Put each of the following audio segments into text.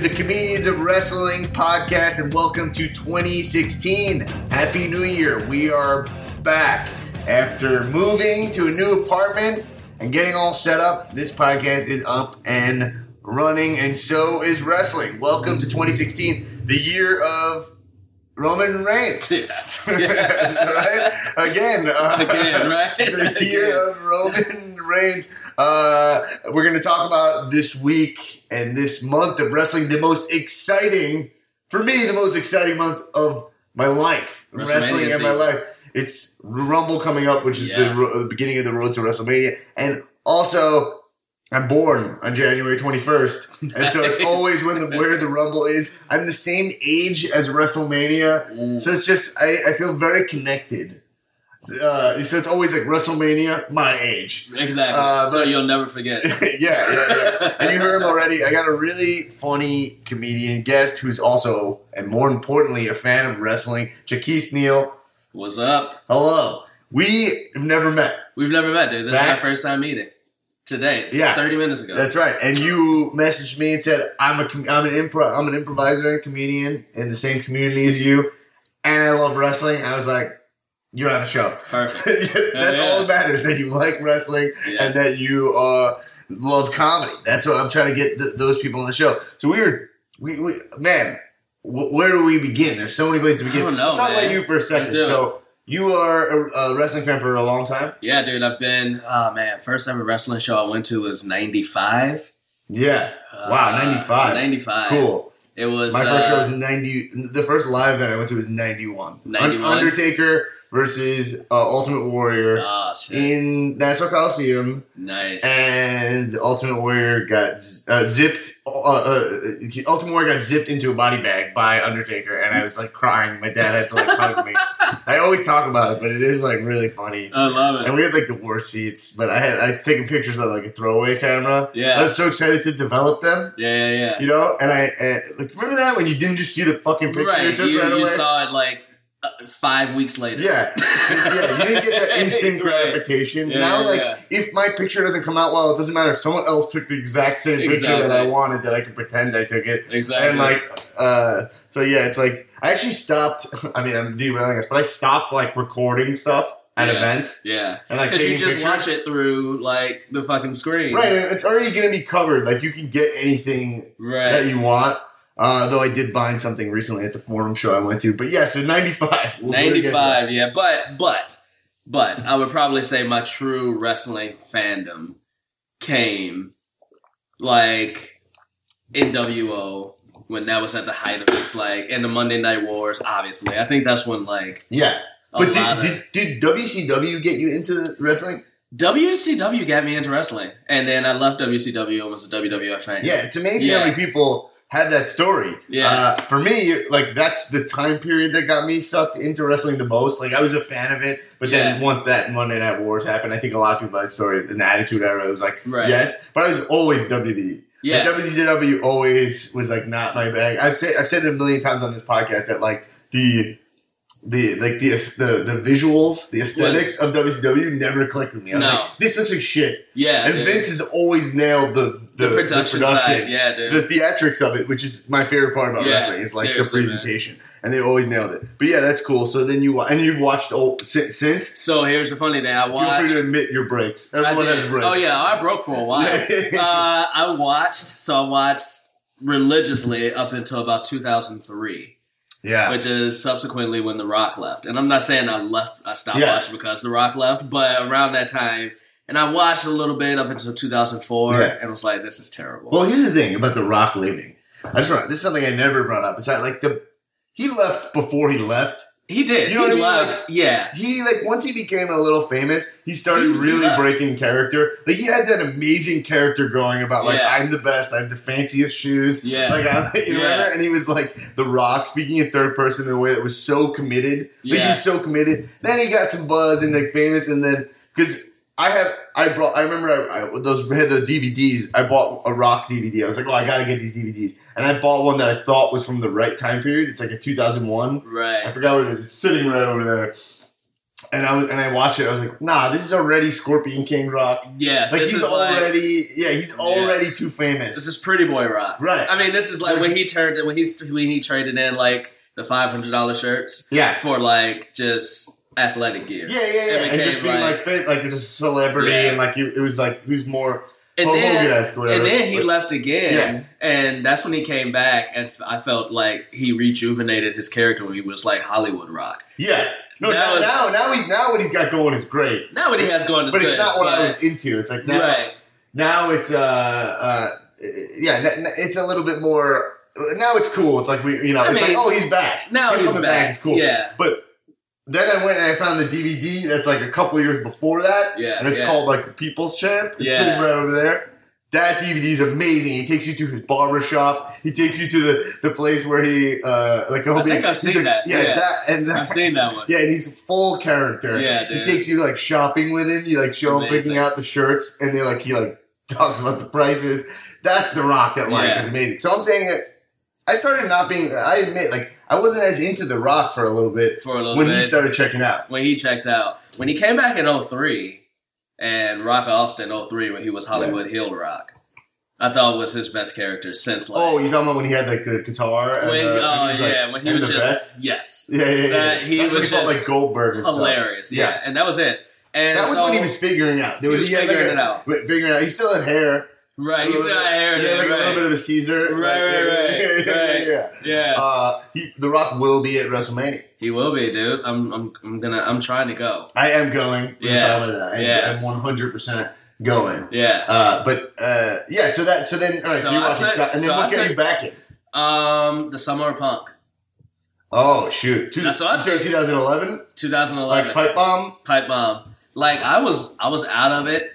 the Comedians of Wrestling podcast and welcome to 2016. Happy New Year. We are back after moving to a new apartment and getting all set up. This podcast is up and running, and so is wrestling. Welcome to 2016, the year of Roman Reigns. Right? Again. Uh, Again, right? the year of Roman Reigns. Uh, we're going to talk about this week and this month of wrestling, the most exciting, for me, the most exciting month of my life. Wrestling in my life. It's Rumble coming up, which is Yes. the, ro- the beginning of the road to WrestleMania. And also, I'm born on January 21st. And so it's always when the where the Rumble is. I'm the same age as WrestleMania. Mm. So it's just I, I feel very connected. Uh, so it's always like WrestleMania, my age. Exactly. Uh, so you'll never forget. yeah, yeah, yeah. And you heard him already. I got a really funny comedian guest who's also, and more importantly, a fan of wrestling. Jaquise Neal. What's up? Hello. We have never met. We've never met, dude. This is Fact. our first time meeting. Today. Yeah. 30 minutes ago. That's right. And you messaged me and said I'm a I'm an impro- I'm an improviser and comedian in the same community as you, and I love wrestling. I was like, you're on the show. Perfect. That's yeah. all that matters. That you like wrestling and that you uh, love comedy. That's what I'm trying to get th- those people on the show. So we were, we, we man, wh- where do we begin? There's so many places to begin. I don't know, Let's talk about you for a second. Let's do it. So you are a, a wrestling fan for a long time. yeah, dude. I've been, oh, man. First ever wrestling show I went to was 95. Yeah. Wow, Uh, 95. 95. Cool. It was. My first show uh, was 90. The first live event I went to was 91. 91? Undertaker versus uh, Ultimate Warrior Oh, in Nassau Coliseum. nice. and Ultimate Warrior got uh, zipped. Uh, uh, Ultimate got zipped into a body bag by Undertaker, and I was like crying. My dad had to like hug me. I always talk about it, but it is like really funny. I love it. And we had like the worst seats, but I had I was taking pictures on like a throwaway camera. Yeah, I was so excited to develop them, Yeah, yeah, yeah. you know. And I and, like remember that when you didn't just see the fucking picture you took You, right you away. saw it like uh, five weeks later. Yeah, yeah, you didn't get that instant Right. gratification. Yeah, now, like, yeah. if my picture doesn't come out well, it doesn't matter. Someone else took the exact same picture that I wanted, that I could pretend I took it. Exactly. And like, uh, so yeah, it's like I actually stopped. I mean, I'm derailing this, but I stopped like recording stuff at Yeah. events yeah. and like Because you just pictures. watch it through like the fucking screen. Right, it's already to be covered. Like you can get anything Right. that you want. Uh, though I did find something recently at the forum show I went to, but yes, so 95. We'll really get to that. 95, yeah. But, but, but, I would probably say my true wrestling fandom came like NWO when that was at the height of its like, and the Monday Night Wars, obviously. I think that's when like Yeah. But did, of. did, did WCW get you into wrestling? WCW got me into wrestling, and then I left WCW and was a WWF fan. Yeah, it's amazing Yeah. how many people have that story. Yeah. Uh, for me, like that's the time period that got me sucked into wrestling the most. Like I was a fan of it, but then once that Monday Night Wars happened, I think a lot of people had story in the Attitude Era. It was like Right. yes, but I was always WWE. yeah, Like, WCW always was like not my bag. I've said I've said it a million times on this podcast that like the the like the the, the visuals, the aesthetics of WCW never clicked with me. I was No. like, this looks like shit. yeah. And dude. Vince has always nailed the the, the, production the side, yeah, dude. the theatrics of it, which is my favorite part about Yeah, wrestling. Is like the seriously, man. presentation, and they always nailed it. But yeah, that's cool. So then you and you've watched old since. since so here's the funny thing: I feel free to admit your breaks. Everyone has breaks. Oh yeah, I broke for a while. uh, I watched, so I watched religiously up until about 2003, yeah. which is subsequently when The Rock left. And I'm not saying I left, I stopped Yeah. watching because The Rock left, but around that time, and I watched a little bit up until 2004, Yeah. and was like, this is terrible. Well, here's the thing about the Rock leaving. I just this is something I never brought up. Is that like the he left before he left. He did. You know he what I mean? left. yeah. He like once he became a little famous, he started He really left. breaking character. Like he had that amazing character going about like Yeah. I'm the best, I have the fanciest shoes. Yeah. Like I, you Yeah. remember, and he was like the Rock speaking in third person in a way that was so committed. Like he was so committed. Then he got some buzz and like famous, and then because I have I brought I remember I, I those had the DVDs. I bought a Rock DVD. I was like, oh, I gotta get these DVDs, and I bought one that I thought was from the right time period. It's like a 2001. Right. I forgot what it is. It's sitting right over there. and I was and I watched it. I was like, nah, this is already Scorpion King Rock. Yeah, Like this he's is like already, yeah, he's already too famous. this is Pretty Boy Rock. Right. I mean, this is like when he turned when he's when he traded in like the five hundred dollar shirts yeah, for like just athletic gear. yeah, yeah, yeah, It and just being like, like- like just a celebrity, Yeah. and like you, it was like he was more And then whatever. and then he But- left again, Yeah. and that's when he came back, and f- I felt like he rejuvenated his character when he was like Hollywood Rock. yeah. No, now, was- now, now, he, now what he's got going is great, Now what he has going is but good, it's not what I was into. It's like now, right. now it's uh, uh, yeah, it's a little bit more. Now it's cool. It's like we, you know, I it's mean, like oh, he's back. Now Him he's coming back. It's cool. Yeah, But then I went and I found the DVD that's like a couple years before that. Yeah, And it's yeah. called like the People's Champ. It's Yeah. sitting right over there. That DVD is amazing. He takes you to his barber shop. He takes you to the, the place where he uh like I think I've seen that. Yeah, Yeah. that and that, I've seen that one. yeah, and he's full character. Yeah, He takes you like shopping with him. You like show him picking out the shirts, and then like he like talks about the prices. That's the rock that like Yeah. is amazing. So I'm saying that I started not being. I admit, like I wasn't as into the rock for a little bit for a little when bit he started checking out. when he checked out. When he came back in 03 and Rock Austin 03 when he was Hollywood Hill Rock. I thought was his best character since like Oh, you talking about when he had like the guitar? And, when, uh, oh was, like, yeah, when he was just yes. Yeah, yeah, yeah. That- he That's was he felt like Goldberg and stuff. Hilarious. Yeah. Yeah. And that was it. And That was so, when he was figuring out. There he was had, like, figuring a- it out. Figuring out. He still had hair. Right, he's little got bit- hair. He had like right. a little bit of a Caesar. Right, Like, right, right, yeah, right. yeah. Yeah. Uh, he, the Rock will be at WrestleMania. he will be, dude. I'm I'm I'm gonna I'm trying to go. I am going. Yeah. talking about that. I, Yeah. I'm 100 percent going. Yeah. Uh, but uh, yeah, so that so then all right, so, So you're watching took- and then so what got you back in? Um the Summer Punk. Oh shoot, Two, That's what I you said 2011, 2011. like pipe bomb. pipe bomb. Like I was, I was out of it,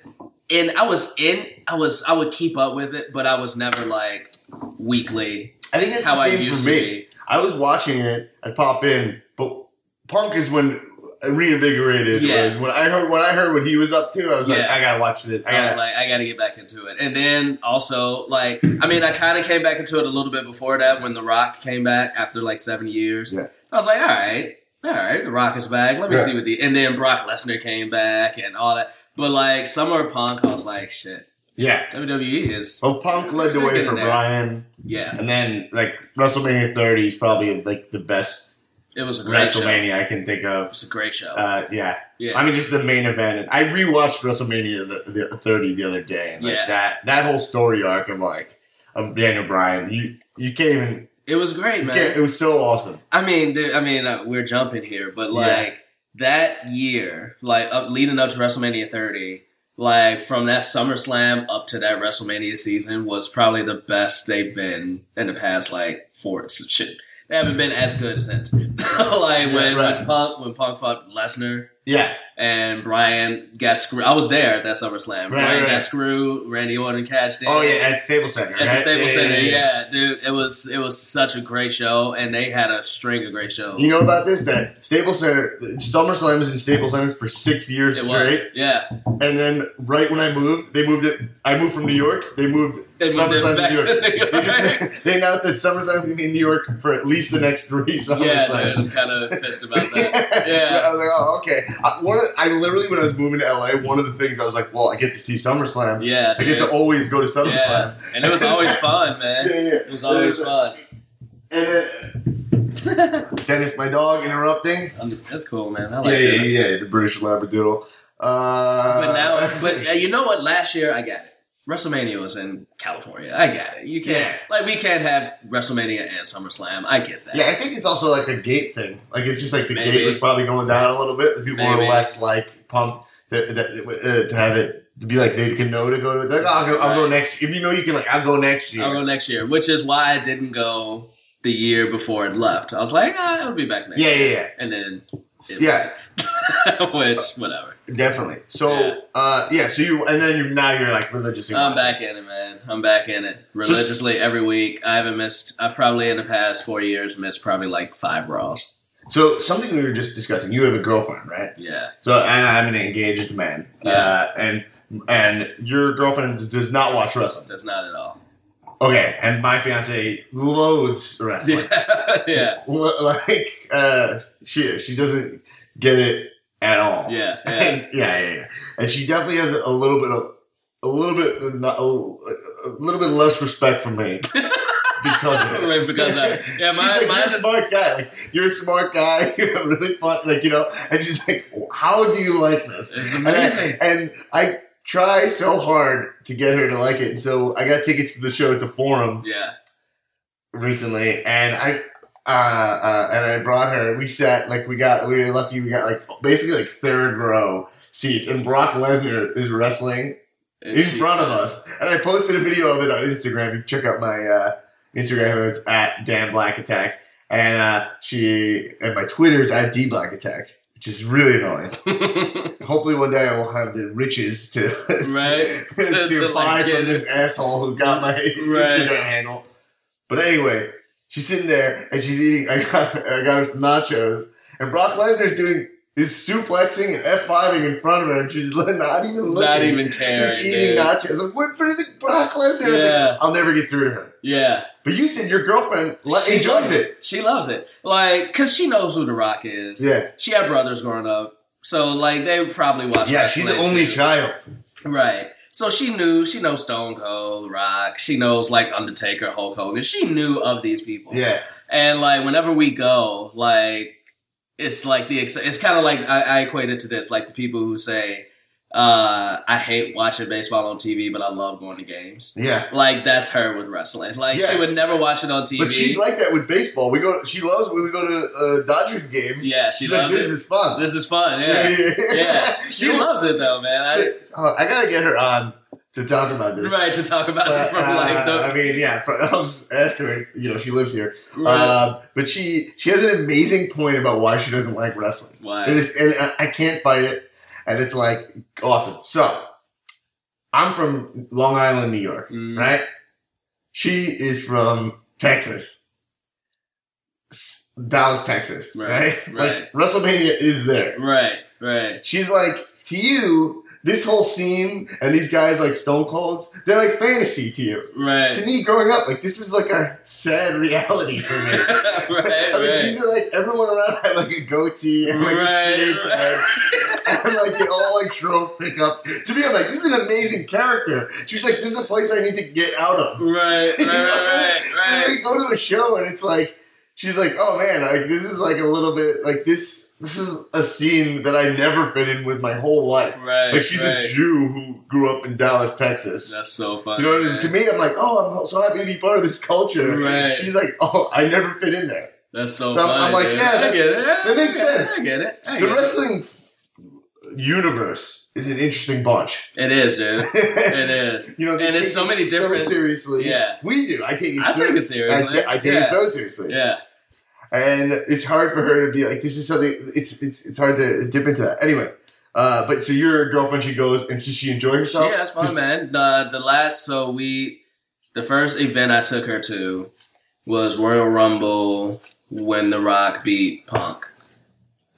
and I was in. I was, I would keep up with it, but I was never like weekly I think that's how the I used for to be. I was watching it. I'd pop in, but Punk is when reinvigorated. Yeah. When I heard when I heard what he was up to, I was like, I gotta watch this. I I, gotta. was like, I got to get back into it, and then also like, I mean, I kind of came back into it a little bit before that when The Rock came back after like seven years. Yeah. I was like, all right, all right, The Rock is back. Let me Yeah. see what the and then Brock Lesnar came back and all that. But like Summer of Punk, I was like, shit, yeah. WWE is Well, Punk led the way for. Brian, yeah, and then like WrestleMania 30 is probably like the best it was a great show. WrestleMania I can think of. It's a great show. Uh, yeah. yeah, I mean, just the main event. I rewatched WrestleMania the, the 30 the other day, and like Yeah. that that whole story arc of like of Daniel Bryan, you you can't even. it was great, man. it was so awesome. I mean, dude, I mean, uh, we're jumping here, but like that year, like up leading up to WrestleMania 30, like from that SummerSlam up to that WrestleMania season was probably the best they've been in the past like four shit. They haven't been as good since. like when, right. when Punk when Punk fought Lesnar Yeah, and Brian got screwed. I was there at that SummerSlam. Right, Brian right. got screwed. Randy Orton cashed in. Oh yeah, at Staples Center. At the right? Staples Center, yeah, dude, it was it was such a great show, and they had a string of great shows. You know about this? That Staples Center, SummerSlam was in Staples Center for six years it straight, was, yeah. and then right when I moved, they moved it. I moved from New York. They moved They SummerSlam back to New York. to New York. They, just, they announced that SummerSlam would be in New York for at least the next three yeah, dude, I'm kind of pissed about that. yeah. Yeah. I was like, oh, okay. I, one of, I literally, when I was moving to LA, one of the things I was like, well, I get to see SummerSlam. Yeah, I get to always go to yeah, SummerSlam. and it was always fun, man. Yeah, yeah. It was always fun. And then Dennis, my dog, interrupting. I mean, that's cool, man. I like yeah, yeah, Dennis. yeah, the British Labradoodle. Uh, But now, but uh, you know what? Last year, I got it. WrestleMania was in California. I get it. You can't Yeah. like we can't have WrestleMania and SummerSlam. I get that. yeah, I think it's also like a gate thing. Like it's just like the Maybe. gate was probably going down a little bit. The people were less like pumped that, that, uh, to have it to be like they can know to go to it. Like, oh, I'll, go, I'll go next. If you know you can, like, I'll go next year. I'll go next year, which is why I didn't go the year before it left. I was like, ah, I'll be back next. yeah, year. yeah, yeah. and then Yeah. which whatever. Definitely. So, Yeah. uh, yeah. So you and then you now you're like religiously. I'm back in it, man. I'm back in it religiously every week. I haven't missed. I've probably in the past four years missed probably like five Raws. So something we were just discussing. You have a girlfriend, right? Yeah, So and I'm an engaged man. Yeah. Uh, and and your girlfriend does not watch wrestling. Does not at all. Okay. And my fiance loads wrestling. Yeah, yeah. Like uh, she she doesn't get it at all. Yeah, yeah. And, yeah, yeah, yeah. And she definitely has a little bit of a little bit not- a, little bit less respect for me because of it. Because of- it. yeah, she's mine- like, you're a smart guy. Like you're a smart guy. You're a really fun. Like you know. And she's like, how do you like this? It's And I, amazing. and I try so hard to get her to like it. And so I got tickets to the show at the Forum Yeah. recently, and I uh, uh, and I brought her. We sat like we got we were lucky. We got like basically like third row seats, and Brock Lesnar is wrestling And in front of us. And I posted a video of it on Instagram. You check out my uh, Instagram. It's at Dan Black Attack, and uh, she and my Twitter is at D Black Attack, which is really annoying. Hopefully, one day I will have the riches to Right. to, To- to, buy like, from get this asshole who got my Instagram handle. But anyway, she's sitting there and she's eating. I got I got her some nachos, and Brock Lesnar's doing is suplexing and f fiving in front of her, and she's not even looking. Not even caring. Just eating dude. nachos. I'm what for the Brock Lesnar? Yeah. like, I'll never get through to her. Yeah. But you said your girlfriend She enjoys loves it. She loves it. Like, cause she knows who The Rock is. Yeah. She had brothers growing up. So, like, they probably watch Yeah, she's the only too. child. Right. So she knew, she knows Stone Cold, Rock. She knows, like, Undertaker, Hulk Hogan. She knew of these people. Yeah. And, like, whenever we go, like, it's like the, ex- it's kind of like, I, I equate it to this, like the people who say, uh, I hate watching baseball on TV, but I love going to games. Yeah. Like, that's her with wrestling. Like, Yeah. she would never watch it on TV. But she's like that with baseball. We go. She loves when we go to a Dodgers game. yeah, she she's like, "This it. is fun." This is fun. Yeah. yeah, Yeah. She loves it, though, man. I, So, uh, I gotta get her on to talk about this. right, to talk about But, it from, like, uh, the. I mean, yeah. I'll just ask her. You know, she lives here. right. Um, but she she has an amazing point about why she doesn't like wrestling, Why? and it's and I- I can't fight it. And it's like awesome. So I'm from Long Island, New York, Mm. right? She is from Texas. Dallas, Texas, Right, right? right. Like WrestleMania is there. Right, right. She's like, to you, this whole scene and these guys like Stone Colds, they're like fantasy to you. Right. To me, growing up, like this was like a sad reality for me. right, I like, right. these are like everyone around had like a goatee and like a right, shaved head. right. And like they all like drove pickups. To me, I'm like, this is an amazing character. She's like, this is a place I need to get out of. Right, right, You know? right, So right. we go to a show and it's like, she's like, oh man, like this is like a little bit like this. This is a scene that I never fit in with my whole life. Right, Like she's right. a Jew who grew up in Dallas, Texas. That's so funny. You know, man. to me, I'm like, oh, I'm so happy to be part of this culture. Right. She's like, oh, I never fit in there. That's so, So I'm- funny. I'm like, dude. yeah, I get it. that makes I it. sense. I get it. I The get wrestling universe is an interesting bunch. it. It is, dude. It is. you know, And it's take so many different- So seriously, Yeah. we do. I take it. I so- take it seriously. I, I take Yeah. it so seriously. Yeah. And it's hard for her to be like, this is something. It's it's it's hard to dip into that. Anyway, uh, but so your girlfriend, she goes and does she enjoy herself? Yeah, that's fun, man. The the last so we the first event I took her to was Royal Rumble when The Rock beat Punk.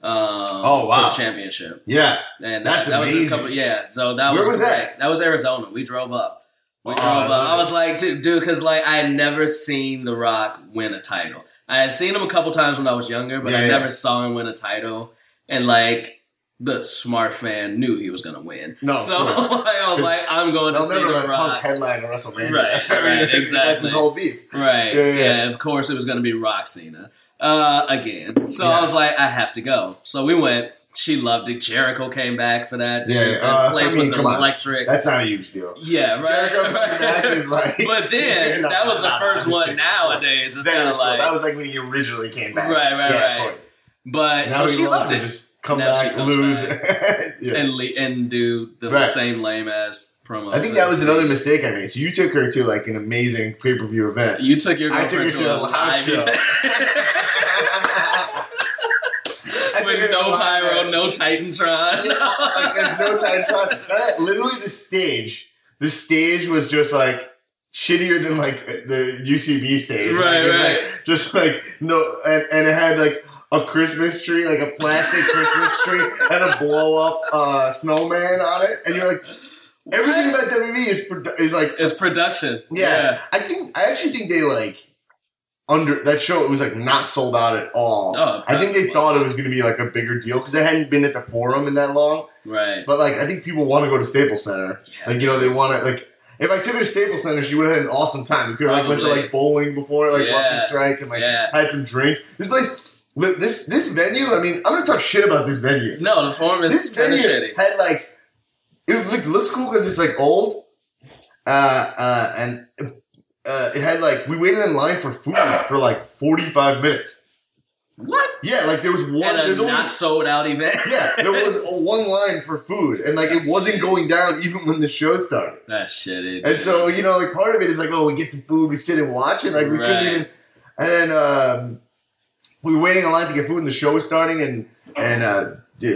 Um, Oh, wow. Championship, Yeah. and that, That's that was a couple. Yeah, so that Where was was that? That was Arizona. We drove up. We Oh, drove I up. I was like, dude, because like I had never seen The Rock win a title. I had seen him a couple times when I was younger, but Yeah, I yeah. never saw him win a title. And like the smart fan knew he was gonna win. No, so. I was like, I'm going to see never The Rock. headline a WrestleMania. Right, right, That's exactly. his whole beef. Right. Yeah, Yeah. Of course, it was going to be Rock Cena uh, again. So. I was like, I have to go. So we went. She loved it. Jericho came back for that. Dude. Yeah, the uh, place I mean, was come on. electric. That's not a huge deal. yeah, right. Jericho back is like. But then No, that was the first one. Nowadays, it's That kind was of like that was like when he originally came back. Right, right, Yeah, right. But Now so she loved it. Just come Now back, lose. back. yeah. and le- and do the Right. same lame ass promo. I think that was another mistake I made. So you took her to like an amazing pay per view event. You took your I took girlfriend her to, to a live show. Event. I took her With to a no pyro, no Titantron. Yeah, like there's no trying. That- Literally, the stage, the stage was just like shittier than like the UCB stage. Right, was, right. Like, just like no, and, and it had like a Christmas tree, like a plastic Christmas tree, and a blow up uh, snowman on it, and you're like, everything What? about WWE is produ- is like is production. yeah. I think I actually think they like under that show. It was like not sold out at all. Oh, I think they thought it was going to be like a bigger deal because it hadn't been at the Forum in that long. right. But like, I think people want to go to Staples Center. Yeah. Like, you know, they want to like. If I took her to Staples Center, she would have had an awesome time. We could have like went to like bowling before, like Yeah. Lucky Strike, and like Yeah. had some drinks. This place, this this venue. I mean, I'm gonna talk shit about this venue. No, the form is This venue shitty. had like it looks cool because it's like old, uh, uh, and uh, it had like we waited in line for food for like 45 minutes. What? Yeah, like there was one. And a there's only not sold out event. yeah, there was a one line for food, and like it wasn't shitty. going down even when the show started. That's shitty. And so you know, like part of it is like, oh, we get some food, we sit and watch it. Like we couldn't even. And then um, we were waiting in line to get food, and the show was starting, and and uh,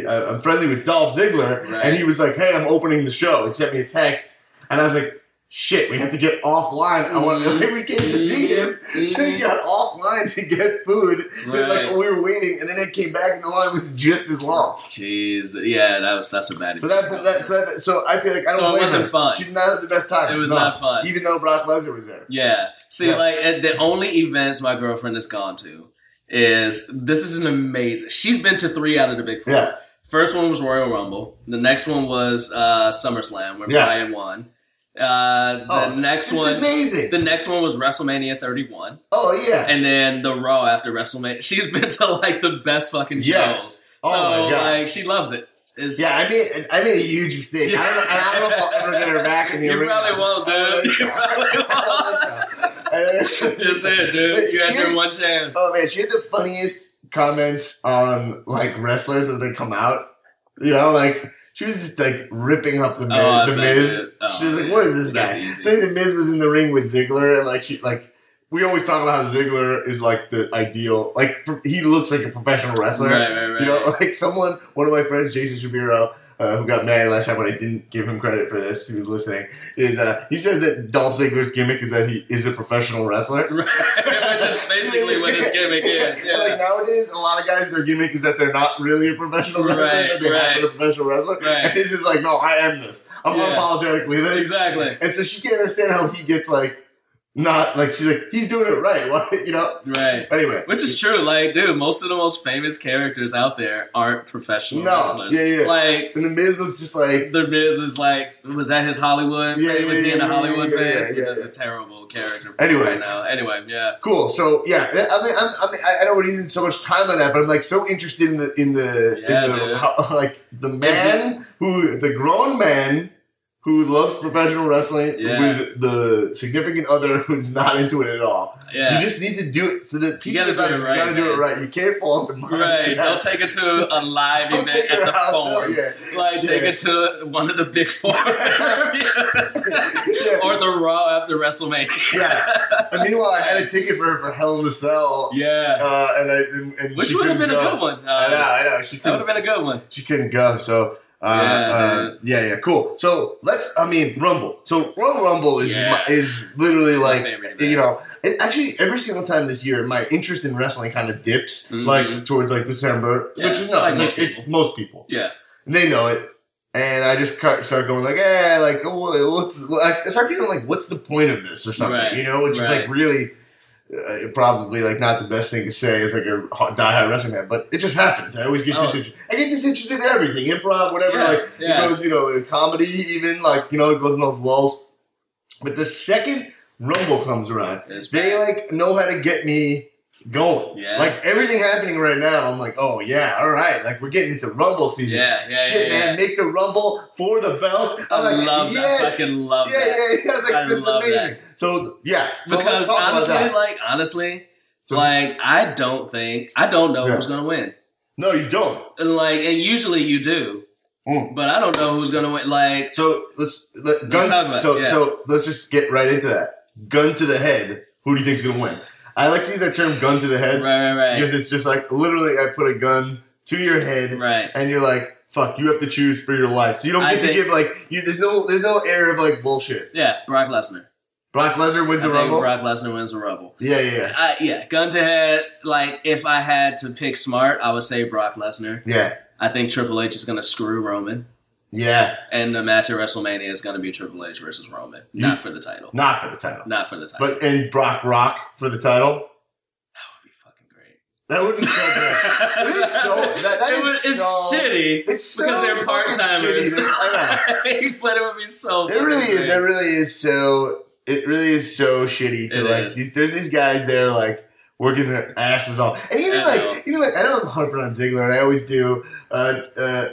uh, I'm friendly with Dolph Ziggler, Right. and he was like, "Hey, I'm opening the show." He sent me a text, and I was like. Shit, we have to get offline. I want. Mhm. we came to see him, so we Mhm. got offline to get food. To, Right. like we were waiting, and then it came back, and the line was just as long. Jeez, yeah, that was that's a bad. So that's that, so, that, so I feel like I don't So it wasn't her. fun. She did not have the best time. It was No. not fun. even though Brock Lesnar was there. Yeah. See, Yeah. like at the only events my girlfriend has gone to is this is an amazing. She's been to three out of the big four. Yeah, First one was Royal Rumble. The next one was uh, SummerSlam where Yeah. Brian won. Uh, the Oh, next this is one, amazing. the next one was WrestleMania 31, oh yeah, and then the Raw after WrestleMania. She's been to like the best fucking shows. Yeah. So Oh, my God. like she loves it. It's, yeah. I made I made a huge mistake. I, don't know, I don't know if I'll ever get her back in the You arena. probably won't, dude. I don't think You so. probably I don't think so. Just it, dude. You had your one chance. Oh man, she had the funniest comments on like wrestlers as they come out. You know, like she was just like ripping up the Miz. Oh, the Miz. Oh, she was like, "What is this guy?" Saying the Miz was in the ring with Ziggler, and like she like. We always talk about how Ziggler is like the ideal, like he looks like a professional wrestler. Right, right, right. You know, like someone, one of my friends, Jason Shapiro, uh, who got mad last time when I didn't give him credit for this, he was listening, is uh, he says that Dolph Ziggler's gimmick is that he is a professional wrestler. Right, which is basically what his gimmick is. Yeah. Like nowadays, a lot of guys, their gimmick is that they're not really a professional wrestler, Right, but they right. have a professional wrestler. Right. And he's just like, no, I am this. I'm Yeah. unapologetically this. exactly. And so she can't understand how he gets like, not like she's like, he's doing it right. Why, you know? Right. Anyway, Which is true. Like, dude, most of the most famous characters out there aren't professional No, wrestlers. yeah, yeah. Like, and the Miz was just like, the Miz was like, was that his Hollywood? Yeah, phase? was yeah, he in the yeah, Hollywood yeah, yeah, phase? yeah, Which is yeah. a terrible character Anyway. right now. Anyway, yeah. Cool. So yeah, I mean, I'm, I mean, I I know we're using so much time on that, but I'm like so interested in the in the Yeah, in the how, like the man who the grown man who loves professional wrestling Yeah. with the significant other who's not into it at all. Yeah. You just need to do it so that people gotta do it You gotta do it right. You can't fall into mine. Right. Don't take it to a live event at the Forum. Yeah. Like, take Yeah. it to one of the big four. Or the Raw after WrestleMania. Yeah. And meanwhile, I had a ticket for her for Hell in the Cell. Yeah. Uh, and I and, and Which would have been couldn't a good one. I know, Uh, I know. She that would have been a good one. she couldn't go. So uh, Yeah, uh, yeah, yeah, cool. So let's. I mean, Rumble. So Royal Rumble is Yeah. my, is literally my like favorite you know. It, actually, every single time this year, my interest in wrestling kind of dips, Mhm. like towards like December, Yeah, which is not. like it's, most like, it's most people, Yeah. and they know it. And I just start going like, eh, like what's? I start feeling like, what's the point of this or something, Right, you know? Which is like really. Uh, probably like not the best thing to say as like a die-hard wrestling fan, but it just happens. I always get Oh. disinterested. I get disinterested in everything, improv, whatever. Yeah, like yeah. it goes, you know, comedy, even like you know, it goes in those lulls. But the second Rumble comes around, they like know how to get me going. Yeah. Like everything happening right now, I'm like, oh yeah, all right. Like we're getting into Rumble season. Yeah, yeah, Shit, yeah, yeah. man, make the Rumble for the belt. I I'm like, love yes. that. I fucking love yeah, that. yeah, yeah. I was like, I this is amazing. So yeah, so Because honestly, like honestly, So- like I don't think I don't know Yeah. who's gonna win. no, you don't. And like, and usually you do, Mm. but I don't know who's gonna win. Like, So let's let, gun. talk about it, so yeah. so let's just get right into that. Gun to the head. Who do you think's gonna win? I like to use that term, gun to the head, right, right, right, because it's just like literally, I put a gun to your head, right. and you're like, "Fuck, you have to choose for your life." So you don't I get to think- give like, you, there's no, there's no air of like bullshit. Yeah, Brock Lesnar. Brock Lesnar wins I the think rumble. Brock Lesnar wins the Rumble. yeah, yeah, yeah, I, yeah, gun to head. Like, if I had to pick smart, I would say Brock Lesnar. yeah, I think Triple H is gonna screw Roman, yeah. and the match at WrestleMania is gonna be Triple H versus Roman, You- not for the title, Not for the title, not for the title. but and Brock Rock for the title. That would be fucking great. That would be so good. It is so that, that it is was, it's so- shitty It's so because they're part timers. but it would be so. It really is. It really is so. It really is so shitty to It like. is. These, there's these guys there like working their asses off, and even like know. even like I I'm harping on Ziggler, and I always do. Uh, uh,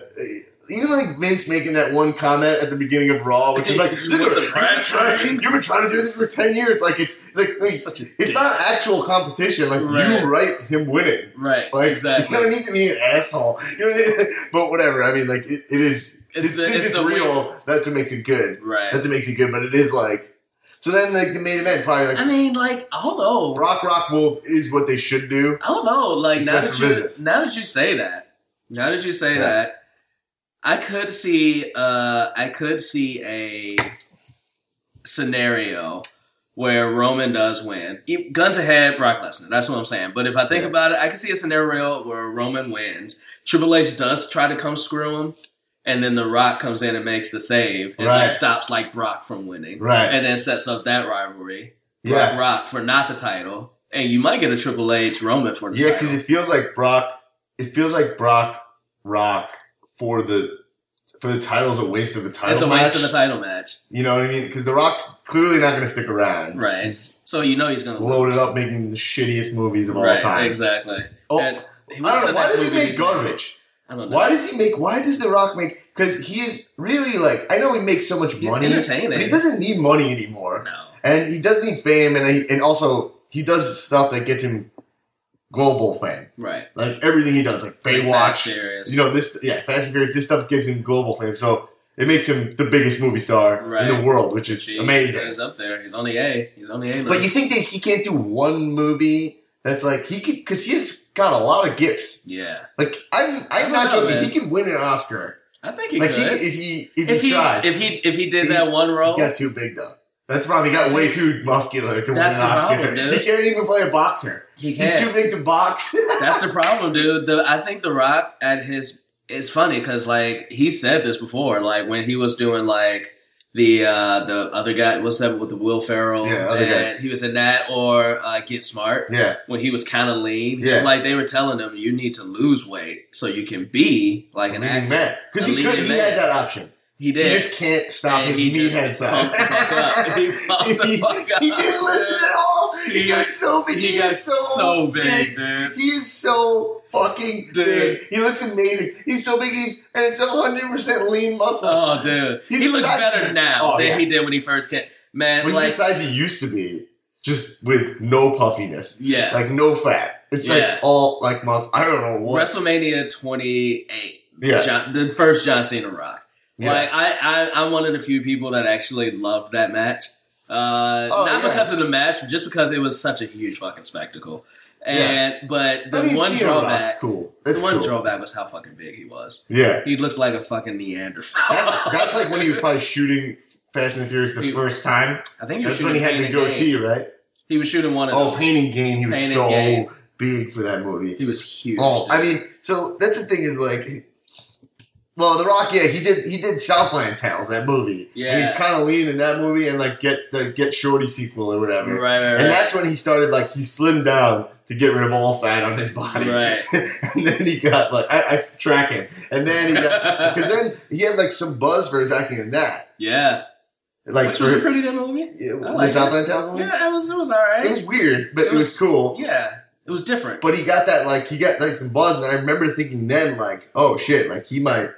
even like Vince making that one comment at the beginning of Raw, which is like, You want "Ziggler, the you've, been trying, you've been trying to do this for ten years. Like it's like, like, Such a it's dick. not actual competition. Like Right. you write him winning. right. Like exactly. you don't need to be an asshole. You know what I mean? But whatever. I mean, like it, it is. It's since the- it's it's the real, that's what makes it good. right. That's what makes it good. But it is like. So then, like the main event, probably like I mean, like, I don't know. Rock Rock will is what they should do. I don't know. Like It's now that you business. now that you say that, now that you say Yeah. that, I could see uh I could see a scenario where Roman does win. Guns ahead, Brock Lesnar. That's what I'm saying. But if I think Yeah. about it, I could see a scenario where Roman wins. Triple H does try to come screw him, and then The Rock comes in and makes the save, and Right. that stops like Brock from winning, Right. and then sets up that rivalry. Brock Yeah. Rock for not the title, and you might get a Triple H Roman for the Yeah, because it feels like Brock. It feels like Brock Rock for the for the title is a waste of a title. it's a waste of match. the title match, You know what I mean? Because the Rock's clearly not going to stick around. right? He's So you know he's gonna load lose. up making the shittiest movies of all right? time. Exactly. Oh, And he I don't know. Why does he make garbage? I don't know. Why does he make? Why does The Rock make? Because he is really like. I know he makes so much He's money, entertaining. but he doesn't need money anymore, No. and he does need fame, and he, and also he does stuff that gets him global fame. Right. Like everything he does, like Baywatch, Fast you know this. Yeah, Fast and Furious. This stuff gives him global fame, so it makes him the biggest movie star Right. in the world, which is amazing. He's up there. He's on the A. He's on the A list. But you think that he can't do one movie that's like he could because he has got a lot of gifts. yeah, Like I'm, I I'm don't know, joking. man. He could win an Oscar. I think he like could. he, if he if, if he, he if he if he did He- that one role, he got too big though. That's probably got way too muscular to That's win an Oscar. problem, dude. He can't even play a boxer. he He's too big to box. That's the problem, dude. The I think The Rock at his it's funny because like he said this before, like when he was doing like the uh the other guy what's that with the Will Ferrell Yeah, other guys. he was in that or uh, Get Smart yeah, when he was kind of lean. Yeah. It's like they were telling him you need to lose weight so you can be like an actor. because he could. He man. had that option. He did. He just can't stop And his he meathead side. pumped the fuck up. He pumped the fuck up, He didn't listen dude. at all. He, He- got so big. he He, got is so, so big, dude. He is so fucking Dude. big. He looks amazing. He's so big. He's and it's hundred percent lean muscle. Oh, dude, He's he looks better now Oh, than yeah. he did when he first came. Man, But like, the size he used to be, just with no puffiness, yeah, like no fat. It's Yeah. like all like muscle. I don't know what. WrestleMania 28, Yeah. John, the first John Cena Rock. Yeah. Like, I, I, I'm one of the few people that actually loved that match. Uh, Oh, not yeah. because of the match, but just because it was such a huge fucking spectacle. And but the I mean, one drawback, cool. It's the one cool. drawback was how fucking big he was. Yeah, He looks like a fucking Neanderthal. that's that's like when he was probably shooting Fast and Furious the He- first time. I think he was That's when he had the goatee, right? He was shooting one of Oh, those. Pain and Gain. He was Pain so big for that movie. He was huge. Oh, dude. I mean, so that's the thing is like, well, The Rock, yeah, he did he did Southland Tales that movie. Yeah. and he's kind of lean in that movie, and like get the Get Shorty sequel or whatever. right, right, right. And that's when he started like he slimmed down to get rid of all fat on his body. Right. and then he got like I, I track him, and then he got because then he had like some buzz for his acting in that, yeah, like which was a pretty good movie. yeah, the Southland Tales movie. Yeah, it was. It was all right. It was weird, but It it, was, was- cool. yeah, it was different. But he got that like he got like some buzz, and I remember thinking then like, oh shit, like he might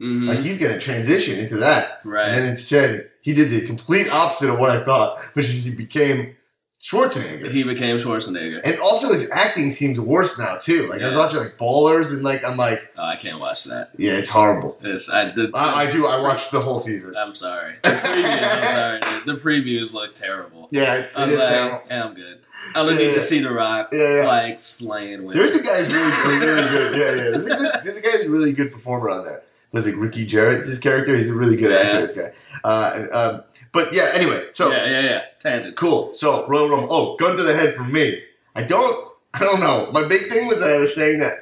Mhm. like he's gonna transition into that. right. And then instead he did the complete opposite of what I thought, which is he became Schwarzenegger. he became Schwarzenegger. and also his acting seems worse now too. Like I was watching like Ballers, and like I'm like, Oh, I can't watch that. yeah, it's horrible. It's, I, the, I, I do. I watched the whole season. I'm sorry. The previews. I'm sorry. Dude. The previews look terrible. Yeah, it's I it was is like, terrible. yeah, I'm good. I don't Yeah, need to see The Rock Yeah, yeah. like slaying women. There's a guy who's really, really good. Yeah, yeah. There's a, good, there's a guy who's a really good performer on there. There's like Ricky Jerret's his character. He's a really good Yeah. actor. This guy. Uh, and, um, but yeah. Anyway, so yeah, yeah, yeah. Tangent. cool. So Royal Rumble. Oh, gun to the head from me. I don't. I don't know. My big thing was that I was saying that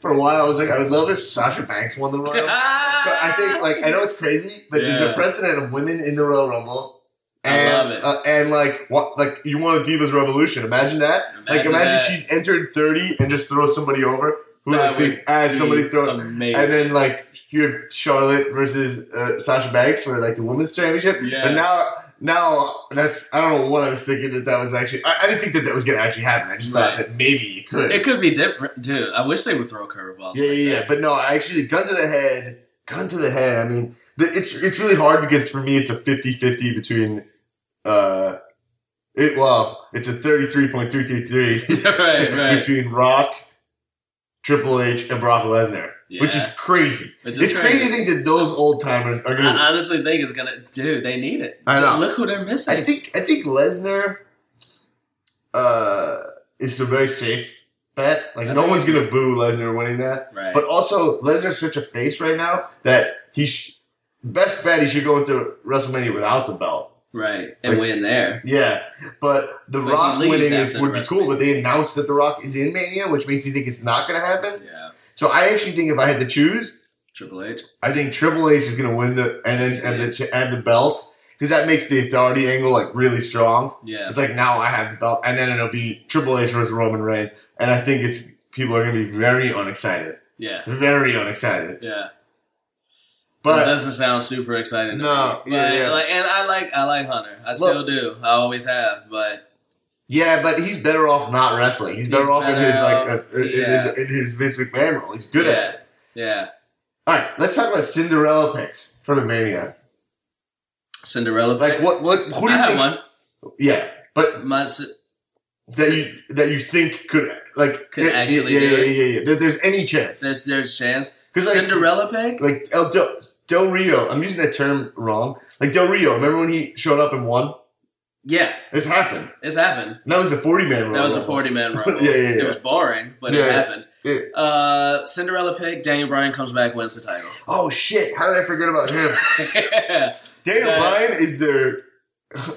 for a while. I was like, I would love if Sasha Banks won the Royal. But I think, like, I know it's crazy, but there's Yeah. a precedent of women in the Royal Rumble, I And, love it. Uh, and like what? Like you want a divas revolution? Imagine that. like Imagine imagine that. she's entered thirty and just throws somebody over. Who That would as somebody's throwing, amazing. and then like you have Charlotte versus uh, Sasha Banks for like the women's championship. Yeah. But now, now that's I don't know what I was thinking that that was actually. I, I didn't think that that was gonna actually happen. I just thought that maybe it could. it could be different, dude. I wish they would throw curveballs. yeah, like yeah, that. yeah. But no, actually, gun to the head. Gun to the head. I mean, the, it's it's really hard because for me, it's a 50-50 between. uh it, well, it's a 33.333 right, right. between Rock, Triple H, and Brock Lesnar, which is crazy. Which is it's crazy. to think that those old timers are gonna. I honestly think it's gonna, dude. They need it. I know. Look who they're missing. I think I think Lesnar uh, is a very safe bet. Like I no one's gonna boo Lesnar winning that. right. But also Lesnar's such a face right now that he sh- best bet he should go into WrestleMania without the belt. right, and like- win there. Yeah, but The But Rock winning is, would be cool. But they announced that The Rock is in Mania, which makes me think it's not going to happen. Yeah, So I actually think if I had to choose, Triple H. I think Triple H is going to win the and then and the and the belt because that makes the authority angle like really strong. Yeah, It's like now I have the belt, and then it'll be Triple H versus Roman Reigns, and I think it's people are going to be very unexcited, yeah, very unexcited. yeah. But it doesn't sound super exciting. To No, me. yeah, But, yeah. Like, and I like, I like Hunter. I still do. I always have. But yeah, but he's better off not wrestling. He's better He's off in better his like off- uh, in, his, in his Vince McMahon role. He's good yeah, at it. yeah. All right, let's talk about Cinderella picks for the Mania. Cinderella. Like pick? what? What? Who do I you have think? one. Yeah, but My, C- that you that you think could like Could yeah, actually yeah, yeah, it? yeah, yeah, yeah. There's any chance. there's there's chance. 'Cause, like- Cinderella pick. Like El Del, Del Rio, I'm using that term wrong. Like Del Rio, remember when he showed up and won? Yeah, It's happened. it's happened. And that was the 40 man run. That was a 40 man rumble. Yeah, yeah, yeah. It was boring, but Yeah, it happened. Yeah. Uh, Cinderella pick. Daniel Bryan comes back, wins the title. Oh shit! How did I forget about him? Daniel Yeah. Bryan is their.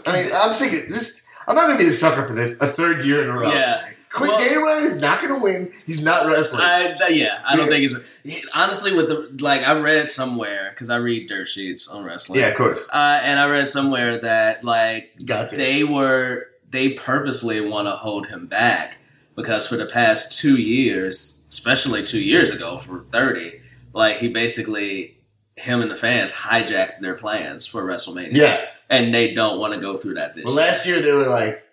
I mean, I'm thinking this. I'm not gonna be the sucker for this. A third year in a row. yeah, Clint Well- Bryan is not gonna win. He's not wrestling. I yeah. I don't Yeah. think he's honestly with the like I read somewhere because I read dirt sheets on wrestling. yeah, of course. uh, and I read somewhere that like they were they purposely want to hold him back because for the past two years, especially two years ago for thirty, like he basically him and the fans hijacked their plans for WrestleMania. Yeah. and they don't want to go through that this Well, year. last year they were like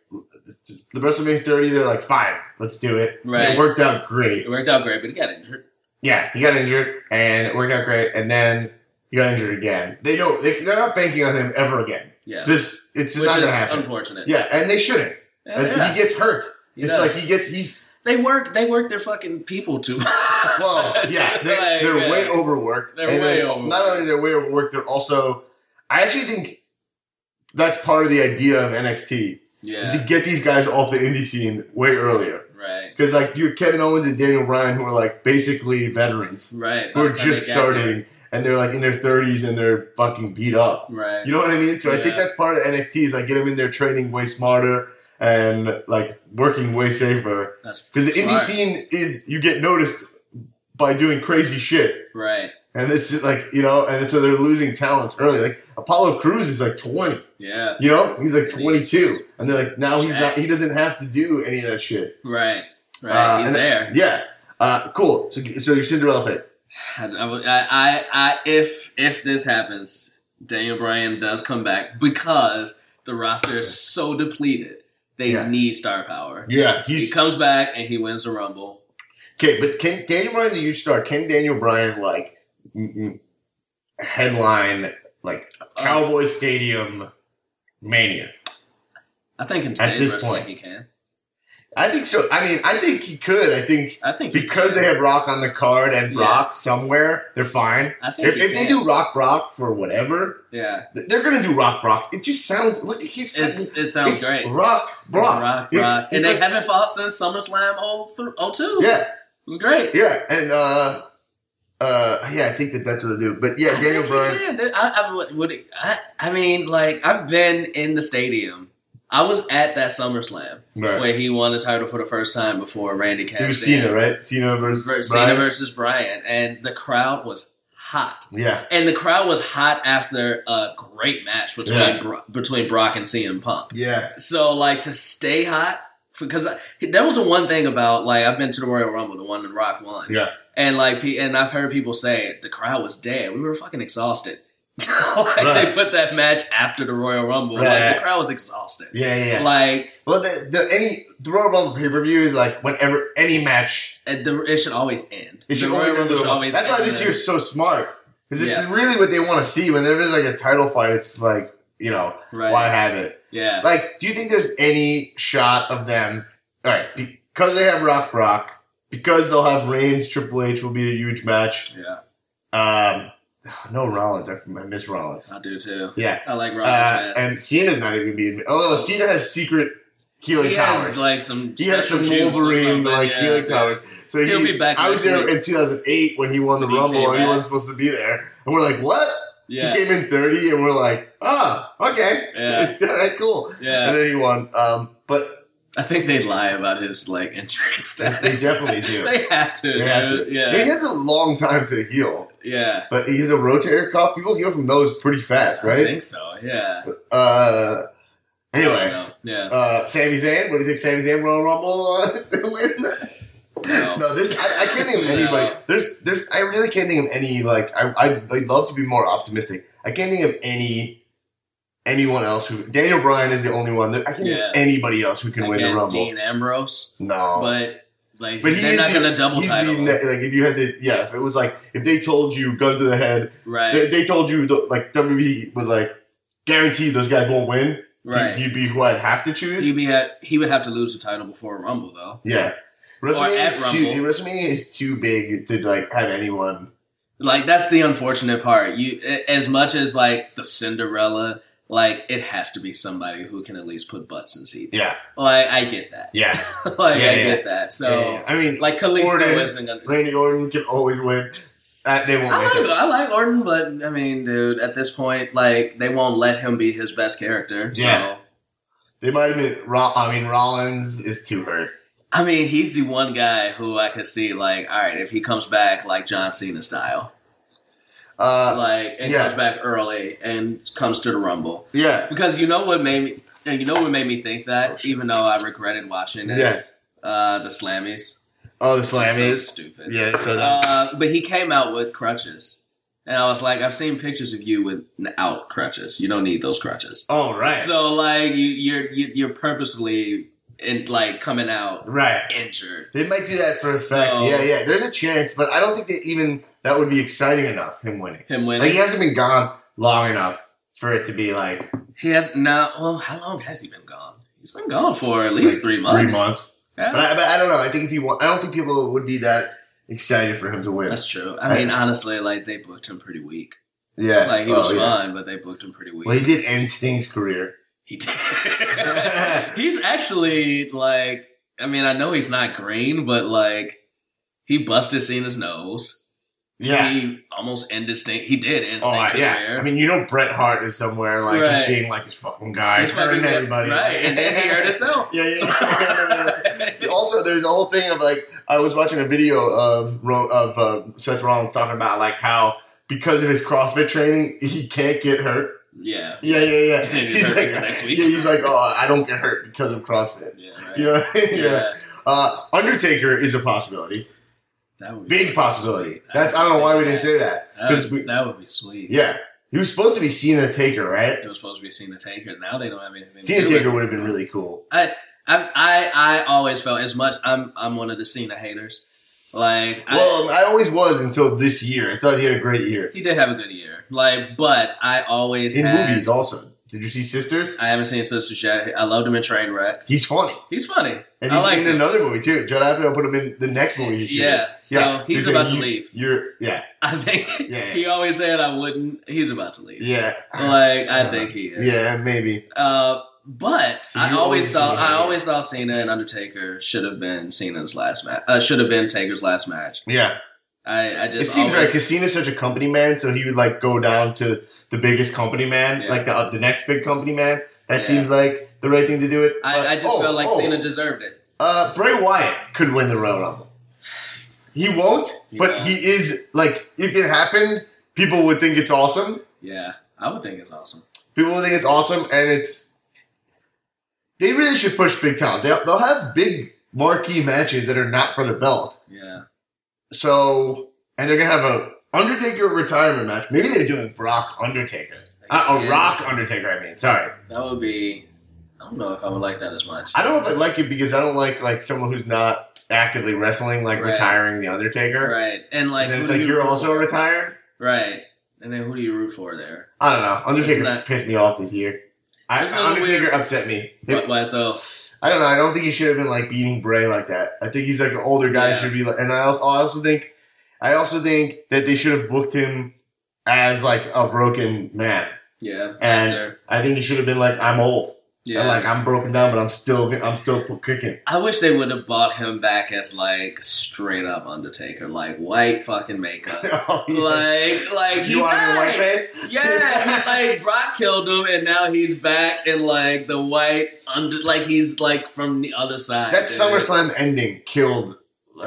the WrestleMania 30. They're like, fine, let's do it. And Right. It worked out great. It worked out great, but he got injured. Yeah, he got injured, and it worked out great. And then he got injured again. They don't. They, they're not banking on him ever again. Yeah, Just it's just which not gonna happen. unfortunate. Yeah, and they shouldn't. Yeah, yeah. He gets hurt. He it's does. like he gets. He's they work. They work their fucking people too. well, yeah. They, Like, they're yeah. way overworked. They're and way then overworked. Not only they're way overworked, they're also. I actually think that's part of the idea of NXT is to get these guys off the indie scene way earlier. right, Because like you have Kevin Owens and Daniel Bryan who are like basically veterans right. who are By the time just got there. starting and they're like in their thirties and they're fucking beat up. Right. You know what I mean? So I think that's part of NXT is like get them in there training way smarter and like working way safer. That's Because the indie scene is you get noticed by doing crazy shit. Right. And it's just like, you know, and so they're losing talents early. Like Apollo Crews is like 20, Yeah. you know? He's like 22. he's And they're like, now he's not, he doesn't have to do any of that shit. Right. Right. Uh, He's there. Yeah. Uh, cool. So, so your Cinderella pick. I, I, I, if if this happens, Daniel Bryan does come back because the roster is so depleted. They Yeah. need star power. Yeah. He comes back and he wins the Rumble. okay, but can Daniel Bryan, the huge star, can Daniel Bryan like headline like Uh, Cowboy Stadium Mania? I think in At this wrestling point. he can. I think so. I mean, I think he could. I think I think because they have Rock on the card and Yeah. Brock somewhere, they're fine. I think If, if they do Rock Brock for whatever, yeah, th- they're gonna do Rock Brock. It just sounds look. He's it sounds great. Rock Brock. Rock, It- and they like- haven't fought since SummerSlam 03 02. Yeah, It was great. yeah, and uh, uh, yeah. I think that that's what they do. But yeah, I Daniel Bryan. can. I, I, would, I, I mean, like, I've been in the stadium. I was at that SummerSlam Right. where he won the title for the first time before Randy cashed It was in. Cena, right? Cena versus Ver- Cena versus Bryan, and the crowd was hot. Yeah. And the crowd was hot after a great match between Yeah. Bro- between Brock and CM Punk. Yeah. So like to stay hot because that was the one thing about like I've been to the Royal Rumble, the one in Rock won, Yeah. and like and I've heard people say the crowd was dead. We were fucking exhausted. like Right. they put that match after the Royal Rumble. Like the crowd was exhausted. Yeah. Yeah. yeah. Like well, the, the any the Royal Rumble pay per view is like whenever any match. it, the, it should always end. It should the Royal always Rumble should always. That's why this year's so smart because it's Yeah. really what they want to see. When there's like a title fight, it's like you know right. why have it? Yeah. Like, do you think there's any shot of them? All right, because they have Rock Brock, because they'll have Reigns, Triple H will be a huge match. Yeah. Um, no Rollins, I I miss Rollins. I do too. Yeah, I like uh, Rollins, man. and Cena's not even being. Although Cena has secret healing He powers. has like some. he has some special juice or Wolverine like yeah, healing yeah. powers. So He'll he, be back I was there week. in 2008 when he won the he Rumble, and he wasn't supposed to be there. And we're like, what? Yeah. He came in 30, and we're like, ah, okay, Yeah. all right, cool. Yeah. And then he won. Um, but I think they lie about his like injury status. They definitely do. they have to. They have to. Yeah. he has a long time to heal, yeah. but he's a rotator cuff. People heal from those pretty fast, right? I think so. Yeah. Uh, anyway. Yeah. uh, Sami Zayn. What do you think, Sami Zayn Royal Rumble uh, win? No. No, there's I, I can't think of anybody. No. There's there's I really can't think of any like I I I'd love to be more optimistic. I can't think of any anyone else who Daniel Bryan is the only one. That, I can't Yeah. anybody else who can win the Rumble. Dean Ambrose, no, but like But he they're not the- going to double title. the like if you had the yeah, if it was like if they told you gun to the head, right. they, they told you the- like WWE was like guaranteed those guys won't win. right. He'd be who I'd have to choose. He'd be at, he would have to lose the title before a Rumble though. yeah, WrestleMania at is too, Rumble. WrestleMania is too big to like have anyone. Like that's the unfortunate part. You as much as like the Cinderella, like it has to be somebody who can at least put butts in seats. Yeah, Like I get that. yeah. like Yeah, I yeah. get that. So yeah. I mean, like Kalisto Orton, isn't gonna. Randy Orton can always win. Uh, they won't I like, it. I like Orton, but I mean, dude, at this point, like they won't let him be his best character. So Yeah. They might have been. Ro- I mean, Rollins is too hurt. I mean, he's the one guy who I could see, like, all right, if he comes back like John Cena style, Uh, like, and yeah. comes back early and comes to the Rumble, yeah, because you know what made me, and you know what made me think that, Oh, even though I regretted watching it, Yeah. uh, the Slammies, oh, the Just so stupid. Yeah, so Uh, but he came out with crutches. And I was like, I've seen pictures of you without crutches. You don't need those crutches. oh right, So like you, you're you, you're purposefully in like coming out right. injured. They might do that for a So- fact. Yeah, yeah. There's a chance, but I don't think they even that would be exciting enough. Him winning. Him winning. Like he hasn't been gone long enough for it to be like He has now. Well, how long has he been gone? He's been gone for at least like, three months. Three months. Yeah, But I, but I don't know. I think if he won, I don't think people would be that excited for him to win. that's true. I mean, honestly, like they booked him pretty weak. yeah, Like he Oh, was yeah. fine, but they booked him pretty weak. Well, he did end Sting's career. He did. he's actually like. I mean, I know he's not green, but like he busted Cena's nose. Yeah. He almost indistinct. He did end Oh, yeah. career. I mean, you know, Bret Hart is somewhere like just being like this fucking guy, He's hurting fucking- everybody, right? And then he hurt himself. Yeah, yeah. also, there's a whole thing of like I was watching a video of of uh, Seth Rollins talking about like how because of his CrossFit training he can't get hurt. yeah. Yeah, yeah, yeah. He's the next week. yeah, he's like, oh, I don't get hurt because of CrossFit. Yeah. Right. You know? yeah. Yeah. Uh, Undertaker is a possibility, That would be big possibility. That's I don't know why we didn't say that That because would, we that would be sweet. yeah he was supposed to be Cena Taker, right? It was supposed to be Cena Taker. Now they don't have anything. Cena do Taker would have been really cool. I, I I I always felt as much. I'm I'm one of the Cena haters. Like I, Well, um, I always was until this year. I thought he had a great year he did have a good year. Like, but I always in had, movies. Also, did you see Sisters? I haven't seen Sisters yet. I loved him in Trainwreck. He's funny, He's funny. and I he's in him. another movie too. Judd Apatow put him in the next movie. He. Yeah, so he's you're about to saying you- leave. You're yeah, I think Yeah, yeah. he always said I wouldn't. He's about to leave. yeah, Like I think he is. yeah, maybe. Uh, but So I always always thought I always thought Cena and Undertaker should have been Cena's last match. Uh, should have been Taker's last match. Yeah, I, I just it seems right always, because Cena's such a company man, so he would like go down to the biggest company man, Yeah. like the uh, the next big company man. That Yeah. seems like the right thing to do. It. I, But- I just oh, felt like oh, Cena deserved it. Uh, Bray Wyatt could win the Royal Rumble. He won't, but he is like if it happened, people would think it's awesome. Yeah, I would think it's awesome. People would think it's awesome, and it's. They really should push big talent. They'll, they'll have big marquee matches that are not for the belt. Yeah. So, and they're gonna have a Undertaker retirement match. Maybe they're doing Brock Undertaker. Uh, a Rock Undertaker. I mean, sorry. That would be. I don't know if I would like that as much. I don't know if I like it because I don't like like someone who's not actively wrestling, like Right. retiring the Undertaker. Right, and like, and it's like you you're also for? retired. right, and then who do you root for there? I don't know. Undertaker that- pissed me off this year. I, It's a little Undertaker weird. upset me. So? I don't know. I don't think he should have been like beating Bray like that. I think he's like an older guy. Yeah. Should be like, and I also, I also think, I also think that they should have booked him as like a broken man. Yeah, And after- I think he should have been like, I'm old. yeah. And like I'm broken down, but I'm still, I'm still kicking. I wish they would have bought him back as like straight up Undertaker, like white fucking makeup. Oh, yeah. Like, like he you want your white face? Yeah, he, like Brock killed him, and now he's back in like the white under, like he's like from the other side. That dude. SummerSlam ending killed.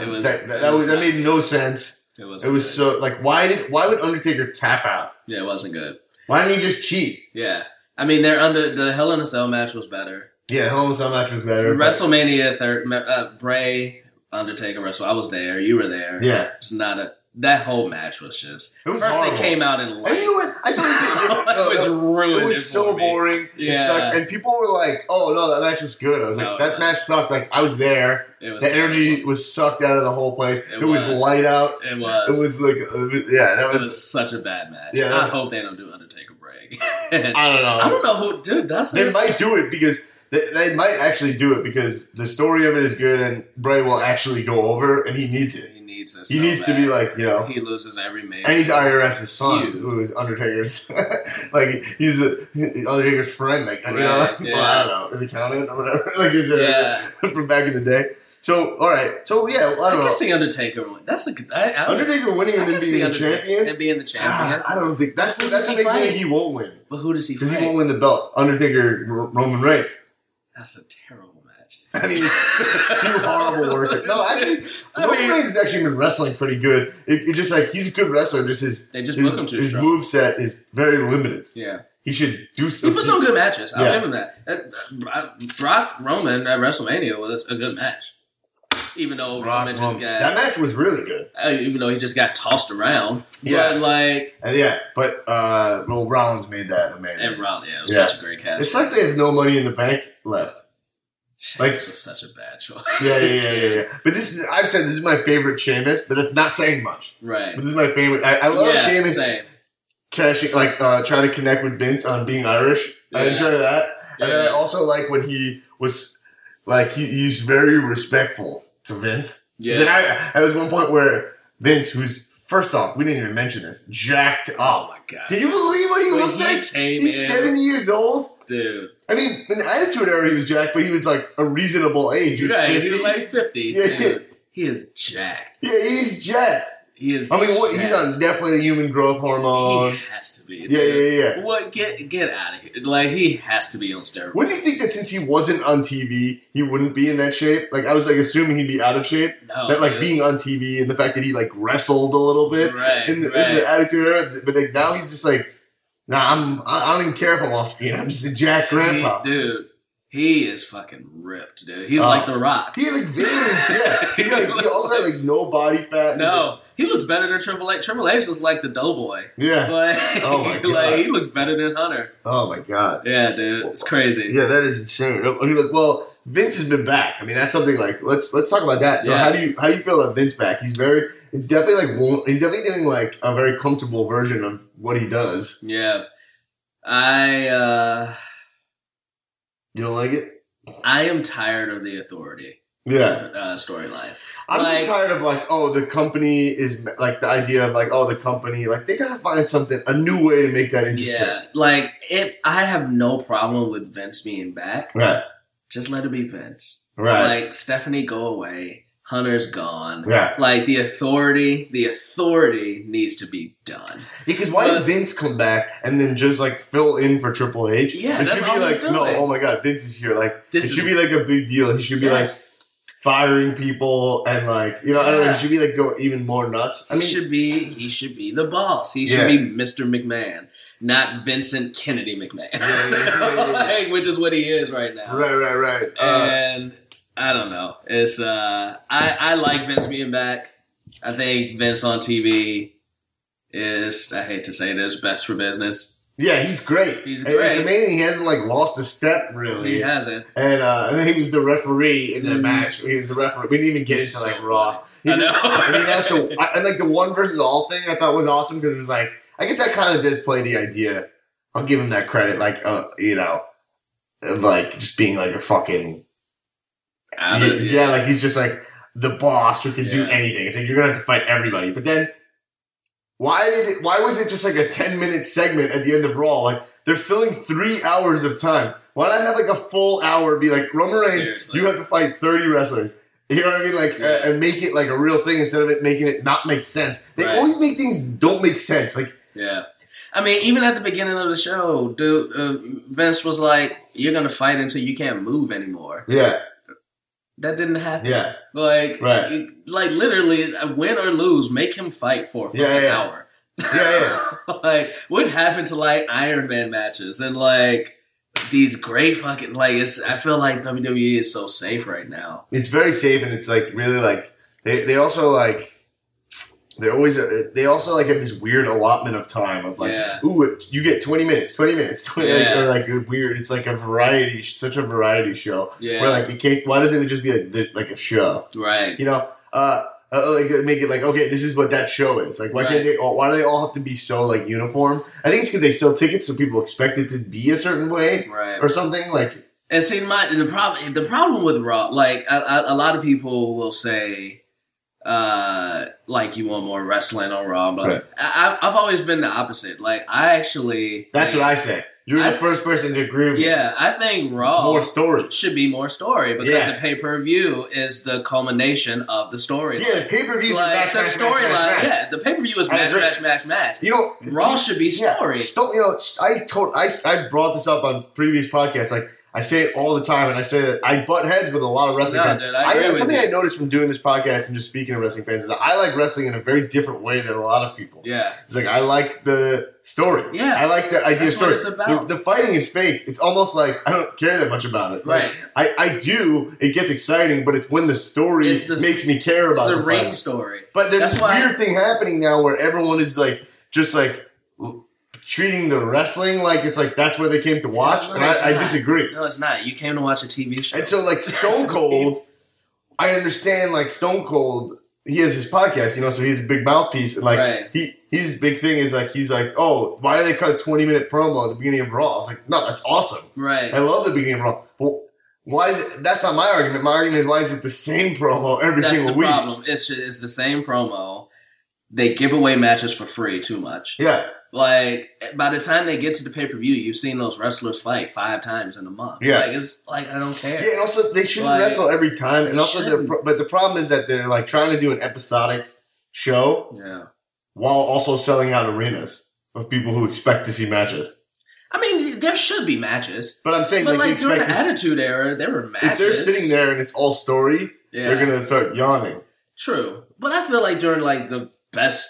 It was- that, that was was that made no sense. It was. It was good. so like why did why would Undertaker tap out? Yeah, it wasn't good. Why didn't he just cheat? Yeah, I mean, they're under the Hell in a Cell match was better. Yeah, Hell in a Cell match was better. WrestleMania third, uh, Bray Undertaker wrestle. I was there. You were there. Yeah, It's not a. That whole match was just. It was first horrible. they came out in and you know what? I feel like they, it was ruined. it was so me. boring. It Yeah. sucked. And people were like, "Oh no, that match was good." I was No, like, "That match sucked." Like I was there. It was The energy was sucked out of the whole place. It, It was. was. light out. It was. It was. like, uh, yeah, that It was. was such a bad match. Yeah, I hope they don't do Undertaker again. I don't know. I don't know who, dude. That's They a, might do it because they, they might actually do it because the story of it is good and Bray will actually go over and he needs it. He needs it. He so needs to be like you know. He loses every match. And he's IRS's son, Feud. who is Undertaker's. like he's a, Undertaker's friend. Like you know, like, yeah. well, I don't know, is he counting or whatever? like is it yeah, from back in the day? So all right, so yeah, I I can know. see Undertaker. That's a good. I, I, Undertaker winning and then being the champion. and being the champion. Ah, I don't think that's that's the he big thing. He won't win but who does he because he won't win the belt. Undertaker, Roman Reigns. That's a terrible. I mean, it's two horrible workers. No, actually, I Roman mean- Reigns has actually been wrestling pretty good. It, it just like he's a good wrestler. Just his They just his, book him too his move set is very limited. Yeah, He should do. he Some, put some good matches. I'll Yeah. give him that. Uh, uh, Brock Roman at WrestleMania was a good match, even though Rock- Roman just Roman- got. that match was really good. uh, even though he just got tossed around. Yeah. But like, And yeah, but uh, well, Rollins made that amazing. and Round, yeah, it was Yeah. such a great catch. it sucks they have no money in the bank left. Like- this was such a bad choice. Yeah, yeah, yeah, yeah, yeah. But this is I've said this is my favorite Sheamus, but that's not saying much. Right. But this is my favorite. I, I love yeah, Sheamus same. cashing like uh, trying to connect with Vince on being Irish. I Yeah. enjoy that, and then I also like when he was like he, he's very respectful to Vince. Yeah. Yeah, I, I was one point where Vince, who's first off, we didn't even mention this, jacked Oh my god. Can you believe what he When looks he like? He's in- seventy years old. Dude. I mean, in the Attitude Era, he was jacked, but he was like a reasonable age. He was Right, 50. he was like 50. Yeah, dude. He is jacked. yeah, he's jacked. He is I mean, what, he's on definitely a human growth hormone. He has to be. Yeah, yeah, yeah. What? Get get out of here! Like he has to be on steroids. Wouldn't you think that since he wasn't on TV, he wouldn't be in that shape? Like I was like assuming he'd be out of shape. No, that like dude. being on TV and the fact that he like wrestled a little bit right, in, the, right. in the Attitude Era, but like now he's just like, nah, I'm I I don't even care if I'm off screen. I'm just a jack grandpa. He- dude, he is fucking ripped, dude. He's Oh. like the Rock. He like veins, yeah. He's like he looks also had like- like no body fat. No, he looks better than Triple H. Triple H looks like the Doughboy. yeah. Like, Oh my God. like he looks better than Hunter. Oh my god. Yeah, dude, it's crazy. Yeah, that is insane. Like, well, Vince has been back. I mean, that's something like let's let's talk about that. So, Yeah. how do you how do you feel about Vince back? He's very. It's definitely like he's definitely doing like a very comfortable version of what he does. Yeah, I uh, You don't like it? I am tired of the authority Yeah, uh, storyline. I'm Like- just tired of like, oh, the company is like the idea of like, oh, the company like they gotta find something a new way to make that interesting. Yeah, like if I have no problem with Vince being back, Right, just let it be Vince. right, Like Stephanie, go away. Hunter's gone. yeah. Like the authority, the authority needs to be done. Because why did Vince come back and then just like fill in for Triple H? Yeah, it that's should be all like, no, oh my god, Vince is here. Like This it is- should be like a big deal. He should be like, firing people and like you know I don't know. He should be like go even more nuts. I He mean, should be he should be the boss. He should Yeah. be Mr. McMahon, not Vincent Kennedy McMahon. Yeah, yeah, yeah, yeah, yeah. like, which is what he is right now. right, right, right. Uh, And I don't know. It's uh I, I like Vince being back. I think Vince on TV is I hate to say this, best for business. yeah, he's great. He's And It's great. amazing he hasn't like lost a step really. He hasn't. And uh, and then he was the referee in the Mhm. match. He was the referee. We didn't even get He's into so like Raw. He I just- know. and he has to, I- and like the one versus all thing, I thought was awesome because it was like, I guess that kind of does play the idea. I'll give him that credit, like uh, you know, of like just being like a fucking Out yeah, of- yeah, like he's just like the boss who can do anything. It's like you're gonna have to fight everybody. But then, why did it? Why was it just like a ten minute segment at the end of Raw? Like they're filling three hours of time. Why not have like a full hour? Be like Roman Reigns, Seriously. you have to fight thirty wrestlers. You know what I mean? Like, Yeah. uh, and make it like a real thing instead of it making it not make sense. They Right. always make things don't make sense. Like, Yeah. I mean, even at the beginning of the show, dude, uh, Vince was like, "You're gonna fight until you can't move anymore." yeah, That didn't happen. yeah, Like, Right. you- like literally, uh, win or lose, make him fight for fucking Yeah, yeah. hour. yeah, yeah. like, what happened to like Iron Man matches and like these great fucking like? It's I feel like WWE is so safe right now. it's very safe and it's like really like they, they also like they're always uh, they also like have this weird allotment of time of like Yeah. ooh you get 20 minutes 20 minutes 20 like, or like weird it's like a variety such a variety show Yeah, where like it can't why doesn't it just be like like a show right. you know uh uh, like make it like okay, this is what that show is. Like, why Right. can't they? All, why do they all have to be so like uniform? I think it's because they sell tickets, so people expect it to be a certain way Right. or something. Like, And see, my the problem the problem with Raw, like a, a, a lot of people will say, uh, like you want more wrestling on Raw, but Right. I, I've always been the opposite. Like I actually, that's what I say. You're I- the first person to agree with me. yeah, I think Raw More story. should be more story because Yeah. the pay per view is the culmination of the story. Yeah, pay per views like match, the storyline. Yeah, the pay per view is match, match, match, match. You know, Raw should be yeah, story. sto- you know, I told I, I brought this up on previous podcasts. Like I say it all the time, and I say that I butt heads with a lot of wrestling No, fans. dude, I with something. I noticed from doing this podcast and just speaking to wrestling fans is that I like wrestling in a very different way than a lot of people. Yeah, It's like I like the story. Yeah. I like the idea That's of story. it's about. The, the fighting is fake. It's almost like I don't care that much about it. Like, Right. I, I do. It gets exciting, but it's when the story the- makes me care about the the ring fighting. story. But there's That's this weird thing happening now where everyone is like just like treating the wrestling like it's like that's where they came to watch, and I, I disagree. No, it's not. You came to watch a TV show. And so like Stone Cold, I understand like Stone Cold. He has his podcast, you know, so he's a big mouthpiece, and like Right. he his big thing is like he's like, oh, why do they cut a twenty minute promo at the beginning of Raw? I was like, no, that's awesome. right. I love the beginning of Raw. Well, why is it? That's not my argument. My argument is why is it the same promo every That's single the week? problem. It's just, it's the same promo. They give away matches for free too much. Yeah, Like by the time they get to the pay per view, you've seen those wrestlers fight five times in a month. Yeah. like it's like I don't care. yeah, and also they shouldn't Like, wrestle every time. And also, they're shouldn't. but the problem is that they're like trying to do an episodic show Yeah. while also selling out arenas of people who expect to see matches. I mean, there should be matches, But I'm saying but like, like they during the this, Attitude Era, there were matches. if they're sitting there and it's all story, yeah, they're gonna start yawning. true. But I feel like during like the best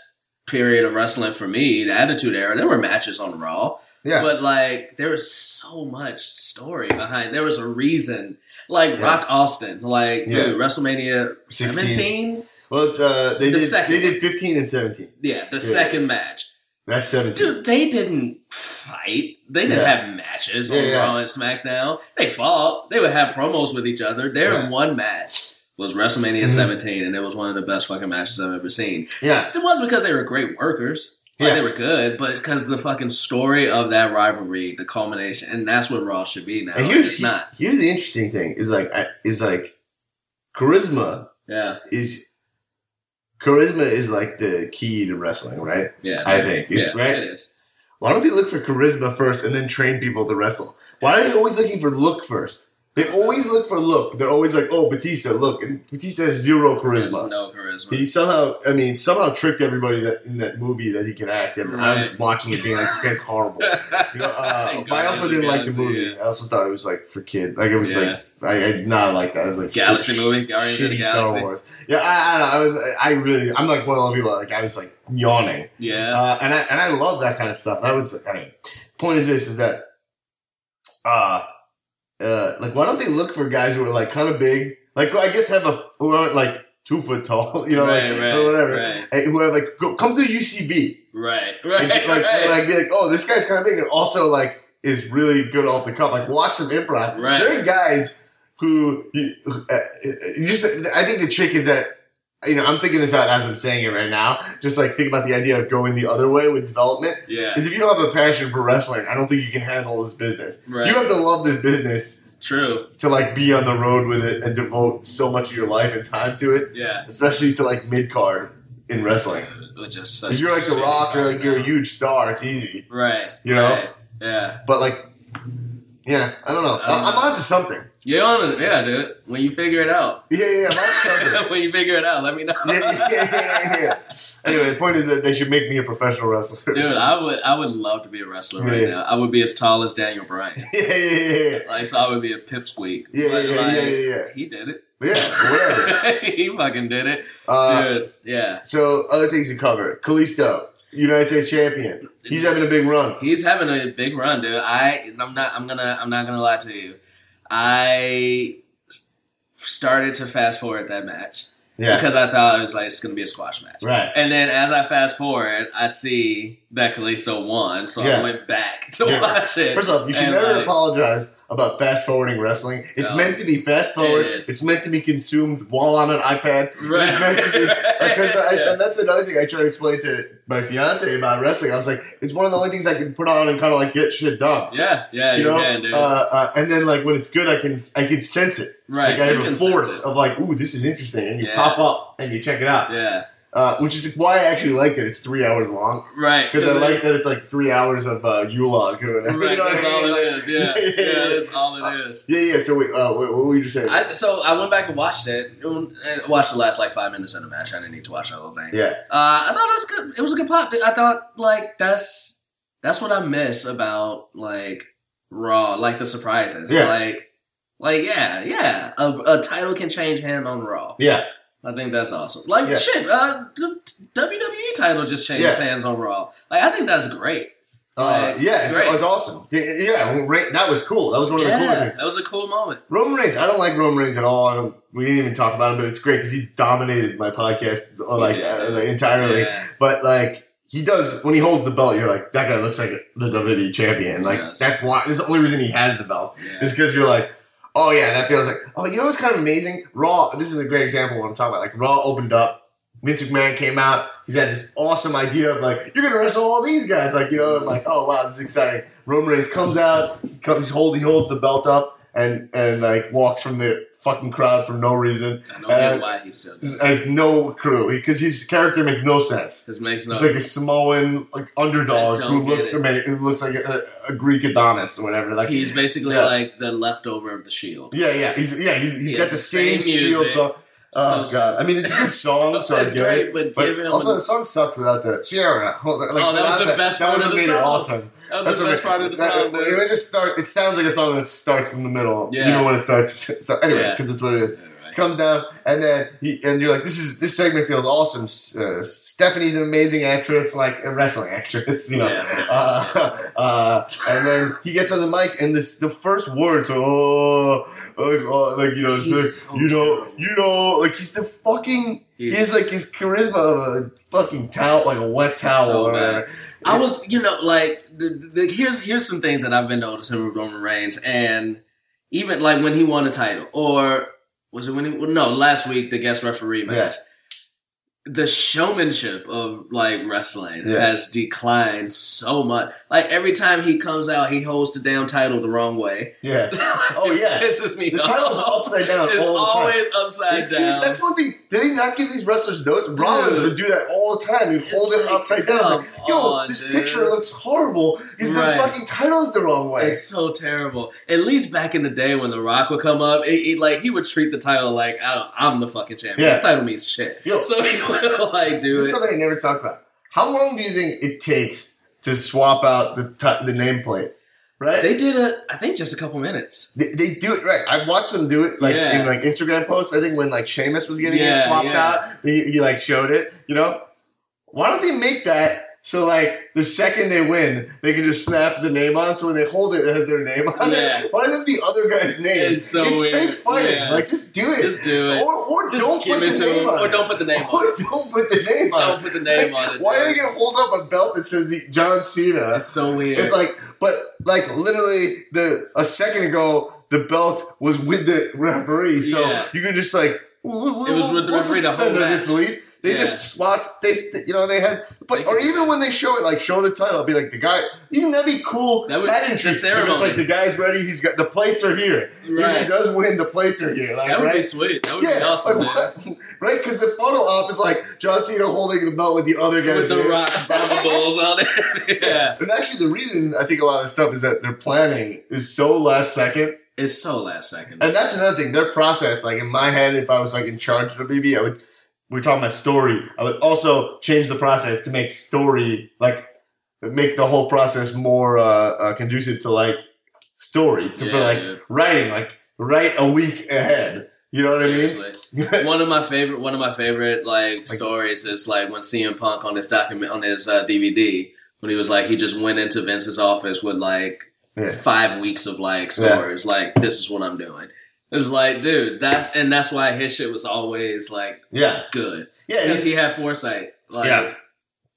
period of wrestling for me, the Attitude Era, there were matches on Raw. Yeah, But like there was so much story behind. There was a reason. Like Yeah. Rock Austin, like Yeah. dude, WrestleMania seventeen. well, it's uh, they The did second they did 15 and 17. Yeah, the second match. That's 17. Dude, they didn't fight. They didn't Yeah. have matches on yeah. Raw and SmackDown. They fought. They would have promos with each other. Their Yeah. one match was WrestleMania Mhm. 17, and it was one of the best fucking matches I've ever seen. Yeah, It was because they were great workers. Like Yeah. they were good, but because the fucking story of that rivalry, the culmination, and that's what Raw should be now. and and here's it's not. here's the interesting thing is like is like charisma Yeah, is charisma is like the key to wrestling, right? yeah. I think it's yeah, right. It is. Why don't they look for charisma first and then train people to wrestle? Why are they always looking for look first? They always look for look. They're always like, oh, Batista, look, and Batista has zero charisma. There's no charisma. He somehow, I mean, somehow tricked everybody that in that movie that he can act, and I was watching it being like, this guy's horrible. You know, uh, but I also didn't like the movie. yeah. I also thought it was like for kids. Like it was Yeah. like I, I did not like that. I was like Galaxy shit- movie, Guardians of the shitty Galaxy. Star Wars. Yeah, I, I don't know. I was I really I'm like one of those people like I was like yawning. Yeah, Uh, and I and I love that kind of stuff. That was I mean, point is this is that uh uh like why don't they look for guys who are like kind of big, like I guess have a who aren't like two foot tall, you know, right, like, right, or whatever, right, and who are like go, come to UCB, right, right, and, like right. like be like oh this guy's kind of big and also like is really good off the cuff. Like watch some improv. Right. There are guys who you, uh, you just I think the trick is that you know I'm thinking this out as I'm saying it right now. Just like think about the idea of going the other way with development. yeah, Is if you don't have a passion for wrestling, I don't think you can handle this business. Right. You have to love this business true. to like be on the road with it and devote so much of your life and time to it, Yeah, especially to like mid card in wrestling. which is such. If you're like The Rock or like you're a huge star, it's easy. right, you know? right, yeah. But like, yeah, I don't know. I I'm know. onto something. You're on it, yeah, dude. When you figure it out, Yeah, yeah, something. when you figure it out, let me know. yeah, yeah, yeah, yeah, yeah. Anyway, the point is that they should make me a professional wrestler. Dude, I would, I would love to be a wrestler right Yeah. now. I would be as tall as Daniel Bryan. yeah, yeah, yeah, yeah. Like, so I would be a pipsqueak. Yeah, yeah, yeah, like, yeah, yeah, yeah. He did it. Yeah, whatever. he fucking did it, Uh, dude. Yeah, so other things to cover. Kalisto, United States champion. He's having a big run. he's having a big run, dude. I, I'm not, I'm gonna, I'm not gonna lie to you. I started to fast forward that match Yeah. because I thought it was like it's gonna be a squash match. Right. And then as I fast forward, I see that Kalisto won, so Yeah. I went back to Yeah. watch it. First off, you should never like, apologize about fast forwarding wrestling. It's No. meant to be fast forward. It. It's meant to be consumed while on an iPad. Right. It's meant to be because I, Yeah. and that's another thing I try to explain to my fiance about wrestling. I was like, it's one of the only things I can put on and kind of like get shit done. Yeah, yeah, You you, know, can, dude. uh, uh, and then like when it's good, I can I can sense it. right, Like I you have a force of like, ooh, this is interesting, and you Yeah. pop up and you check it out. Yeah, Uh, which is why I actually like that it's three hours long right. because I it- like that it's like three hours of uh, Ulog. Right, that's I mean? all Like- it is. Yeah, Yeah, yeah, yeah, that's all it is. Yeah, yeah. So wait, uh, what were you just saying? I, so I went back and watched it. and Watched the last like five minutes of the match. I didn't need to watch the whole thing. yeah, Uh, I thought it was good. It was a good pop. I thought like that's that's what I miss about like Raw, like the surprises. Yeah. Like, like yeah, yeah. A, a title can change hand on Raw. yeah, I think that's awesome. Like Yeah. shit, uh, WWE title just changed Yeah. hands overall. Like I think that's great. uh, Like, yeah. it's It's, great. it's awesome. Yeah, that was cool. That was one of the cool things. that was a cool moment. Roman Reigns. I don't like Roman Reigns at all. I don't. We didn't even talk about him, but it's great because he dominated my podcast uh, like uh, entirely. But like he does when he holds the belt, you're like that guy looks like the WWE champion. Like that's why. That's the only reason he has the belt. Is because you're like, oh yeah, that feels like, oh, you know what's kind of amazing? Raw, this is a great example of what I'm talking about. Like Raw opened up, Vince McMahon came out, he's had this awesome idea of like, you're gonna wrestle all these guys, like you know, I'm like, oh wow, this is exciting. Roman Reigns comes out, he comes, he hold, he holds the belt up, and and like walks from the fucking crowd for no reason. I don't get why he's still does. Has no clue because his character makes no sense. This makes no. He's like a Samoan like underdog who looks it. ama- who looks like a, a Greek Adonis or whatever. Like he's basically Yeah. like the leftover of the Shield. Yeah, yeah, he's yeah, he's, he's He got the the same, same shield music. Song. Oh So- god, I mean it's a good song, so I it's get great, it. but, But also, the song sucks without the Sierra. Like, Oh, that was the best That part was of the made it song. awesome. that was That's the best part of the that- song. It, just start. It sounds like a song that starts from the middle. Yeah. You know when it starts. So anyway, Yeah. because it's what it is. Yeah, right. Comes down, and then he and you're like, this is this segment feels awesome. Uh, Stephanie's an amazing actress, like a wrestling actress, you know. Yeah. Uh, uh, and then he gets on the mic, and this the first words, oh, like, oh, like you know, He's like, so you know, terrible. you know, like he's the fucking. He He's like his charisma of a fucking towel, like a wet towel So or whatever. I was, you know, like the, the, here's here's some things that I've been noticing with Roman Reigns, and even like when he won a title, or was it when he? No, last week the guest referee match. The showmanship of like wrestling Yeah. has declined so much. Like every time he comes out, he holds the damn title the wrong way. Yeah. Oh, yeah. This is me The title's upside down It's all the time. always upside down. That's one thing. Did they not give these wrestlers notes? Rollins would do that all the time. He'd It's hold it like, upside down. It's like, yo, on, this dude. picture looks horrible because Right. the fucking title's the wrong way. It's so terrible. At least back in the day when The Rock would come up, it, it- like he would treat the title like I don't, I'm the fucking champion. Yeah. This title means shit. Yo. so he would like do This is something I never talked about. How long do you think it takes to swap out the ti- the nameplate? Right? They did it. I think just a couple minutes. They, they do it right. I watched them do it like Yeah. in like Instagram posts. I think when like Sheamus was getting it swapped yeah. out, he, he like showed it. You know, why don't they make that so like the second they win, they can just snap the name on. So when they hold it, it has their name on Yeah. it. Why is it the other guy's name? It's so fake weird. fighting. Yeah. Like just do it. Just do it. Or, or Just don't give put it the to name him, on or don't put the name Or on it. don't put the name on Don't put the name Like, on it. Why are they gonna hold up a belt that says the John Cena? It's so weird. It's like, but like literally, the a second ago, the belt was with the referee, so Yeah. you can just like It was with the referee the whole match. disbelief. They Yeah. just swap. They, you know, they had, but or even when they show it, like show the title, I'll be like the guy. Even that'd be cool. That would- pageantry. the If It's like the guy's ready. He's got the plates are here. If he does win, the plates are here. Like that would right. be sweet. That would yeah, be awesome, like, man. right? Because the photo op is like John Cena holding the belt with the other guy's With the name. rocks, bubbles on it. yeah. And actually, the reason I think a lot of stuff is that their planning is so last second. It's so last second. And that's another thing. Their process, like in my head, if I was like in charge of WB, I would. We're talking about story. I would also change the process to make story like make the whole process more uh, uh, conducive to like story to for like dude. writing, like write a week ahead. You know what Seriously. I mean? one of my favorite one of my favorite like, stories is like when CM Punk on his document on his uh, DVD when he was like he just went into Vince's office with like Yeah. five weeks of like stories like this is what I'm doing. It's like dude that's and that's why his shit was always like yeah, good yeah. because he had foresight. Like, Yeah.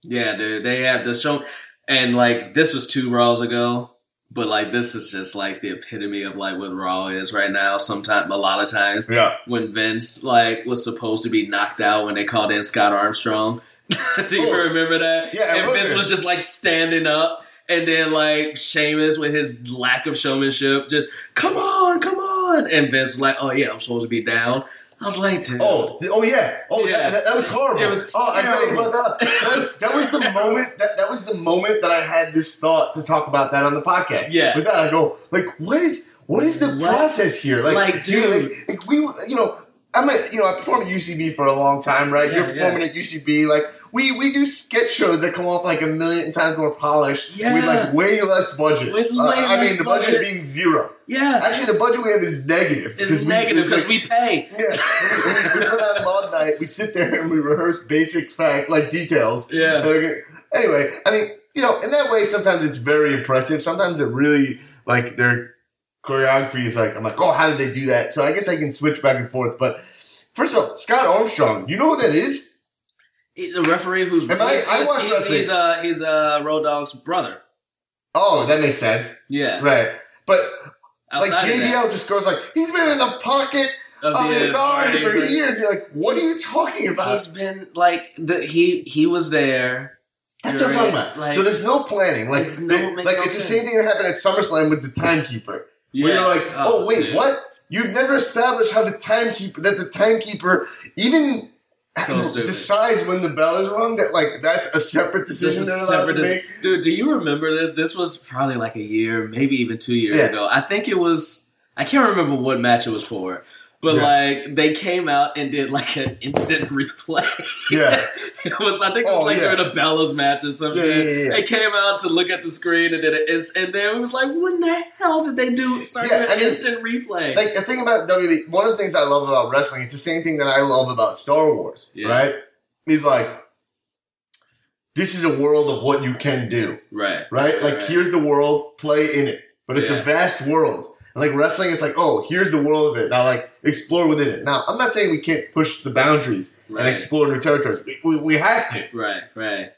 yeah, dude. They had the show, and like this was two Raws ago, but like this is just like the epitome of like what Raw is right now. Sometimes, a lot of times, yeah. when Vince like was supposed to be knocked out when they called in Scott Armstrong. Do you Oh. remember that? Yeah, and Vince was just like standing up. And then like Sheamus with his lack of showmanship, just come on, come on. And Vince was like, oh yeah, I'm supposed to be down. I was like, dude, Oh, oh yeah. Oh, Yeah. That, that was horrible. It was Oh, I brought that up. That was, that was the moment. That, that was the moment that I had this thought to talk about that on the podcast. Yeah. With that, I go like, what is what is the What? process here? Like, Like, dude. like, like we, you know, I'm a, you know, I performed at UCB for a long time, right? Yeah, You're performing at UCB, like. We, we do sketch shows that come off like a million times more polished with like way less budget. With Uh, I mean, the budget, budget. being zero. yeah, Actually, the budget we have is negative. it's negative because like- we pay. yeah, we, we put on Mod Night. We sit there and we rehearse basic fact, like details. Yeah, gonna- Anyway, I mean, you know, in that way, sometimes it's very impressive. Sometimes it really like their choreography is like, I'm like, oh, how did they do that? So I guess I can switch back and forth. But first of all, Scott Armstrong, you know who that is? The referee who's I- he's, I he's, watch he's, wrestling. he's uh he's uh Road Dogg's brother. Oh, that makes sense, Yeah, right? But outside like JBL just goes like, he's been in the pocket of of the authority for years. You're like, what are you talking about? He's been like the he he was there. That's what I'm talking about. Like- so there's no planning. Like, no- they- like no it's the same thing that happened at SummerSlam with the timekeeper. Yeah. Where you're like, oh, wait, dude. what? You've never established how the timekeeper that the timekeeper even So stupid. decides when the bell is rung. That like that's a separate This decision is they're allowed separate. to dis- make. Dude, do you remember this? This was probably like a year, maybe even two years Yeah. ago. I think it was. I can't remember what match it was for, but Yeah. like they came out and did like an instant replay. Yeah. it was. I think it was Oh, like yeah. during a Bellas match or some Yeah, shit. yeah, yeah, yeah. They came out to look at the screen and did it, ins- and then it was like, when the hell did they do start Yeah, mean, instant replay? Like the thing about WWE, one of the things I love about wrestling, it's the same thing that I love about Star Wars. Right? Is like this is a world of what you can do. right. right? Like Right. here's the world, play in it. But it's a vast world. And like wrestling, it's like, oh, here's the world of it. Now like explore within it. Now I'm not saying we can't push the boundaries and explore new territories. We, we, we have to, Right. Right.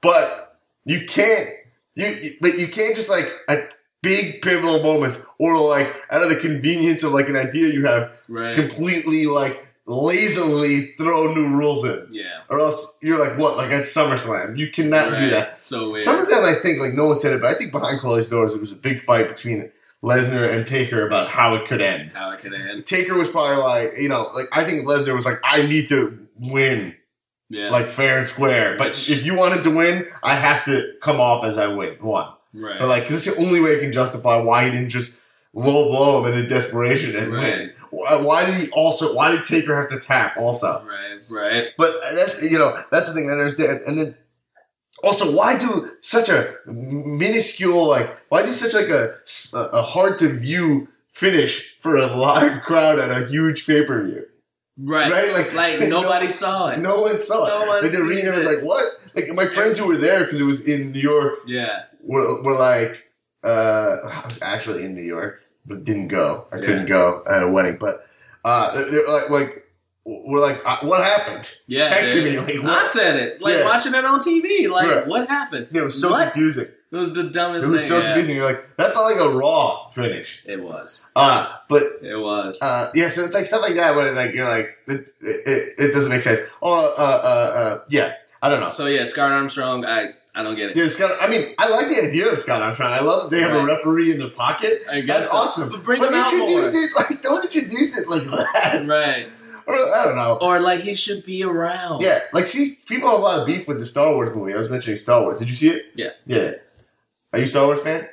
but you can't. You, but you can't just like at big pivotal moments or like out of the convenience of like an idea you have Right. completely like lazily throw new rules in. yeah. Or else you're like what like at SummerSlam you cannot do that. So weird. SummerSlam, I think, like no one said it, but I think behind closed doors, it was a big fight between Lesnar and Taker about how it could end. How it could end. Taker was probably like, you know, like I think Lesnar was like, I need to win Yeah. like fair and square. But if you wanted to win, I have to come off as I win. One, right. but like, 'cause it's the only way I can justify why he didn't just low blow him in desperation and win. Why, why did he also? Why did Taker have to tap also? Right. Right. But uh, that's you know that's the thing I understand. And then also, why do such a minuscule like why do such like a a hard to view finish for a live crowd at a huge pay per view? Right. Right? Like- Like, no- nobody saw it. No one saw it. No one like the arena was like what? Like my friends who were there because it was in New York Yeah. were, were like uh, I was actually in New York but didn't go. I Yeah. couldn't go at a wedding, but uh, they're like like we're like uh, what happened? Yeah. Texting dude. me like I said it. Like Yeah. watching it on TV. Like, what happened? It was so What? confusing. It was the dumbest It was thing. so confusing. You're like, that felt like a raw finish. It was. Uh, but It was. uh, yeah, so it's like stuff like that where like you're like, it, it, it doesn't make sense. Oh, uh, uh, uh, yeah, I don't know. so yeah, Scott Armstrong. I I don't get it. Yeah, Scott. I mean, I like the idea of Scott Armstrong. I love that they have a referee in their pocket. I guess That's so. awesome. But bring But him out more. introduce it like don't introduce it like that. Right. Or, I don't know. Or like he should be around. Yeah, like see, people have a lot of beef with the Star Wars movie. I was mentioning Star Wars. Did you see it? Yeah. Yeah. Are you a Star Wars fan?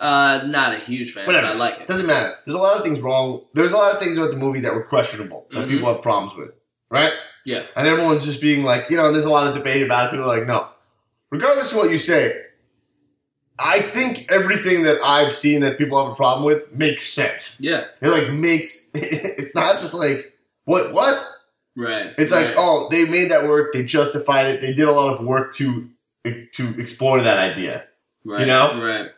Uh, not a huge fan, Whatever. but I like it. Doesn't matter. There's a lot of things wrong. There's a lot of things about the movie that were questionable that Mhm. people have problems with, right? Yeah. And everyone's just being like, you know, and there's a lot of debate about it. People are like, no. Regardless of what you say, I think everything that I've seen that people have a problem with makes sense. Yeah. It like makes. It's not just like what what. Right. It's right. like oh, they made that work. They justified it. They did a lot of work to to explore that idea. right. you know? Right.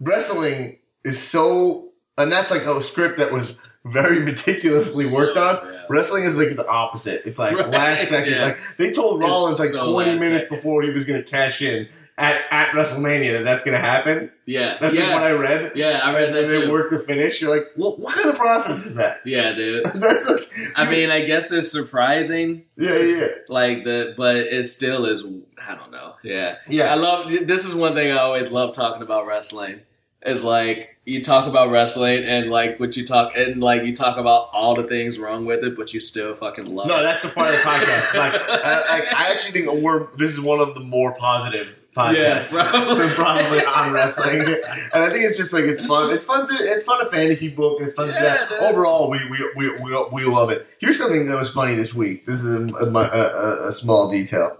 wrestling is so and that's like a script that was very meticulously worked So, on yeah. wrestling is like the opposite it's like Right, last second yeah. like they told It's rollins like so 20 minutes second. before he was going to cash in at, at wrestlemania that that's going to happen Yeah. that's yeah. like what i read yeah, I read and that then they work the finish you're like well what kind of process is that Yeah, dude. that's like, I mean, I guess it's surprising, yeah yeah like the, but it still is. I don't know. Yeah. Yeah. I love. This is one thing I always love talking about wrestling. Is like you talk about wrestling and like what you talk and like you talk about all the things wrong with it, but you still fucking love no it. that's the part of the podcast like I, I actually think we're this is one of the more positive podcasts Yeah, probably. probably on wrestling. And I think it's just like it's fun. It's fun to it's fun to fantasy book. It's fun to Yeah, that. it is. Overall, we, we we we we love it. Here's something that was funny this week. This is a, a, a, a small detail.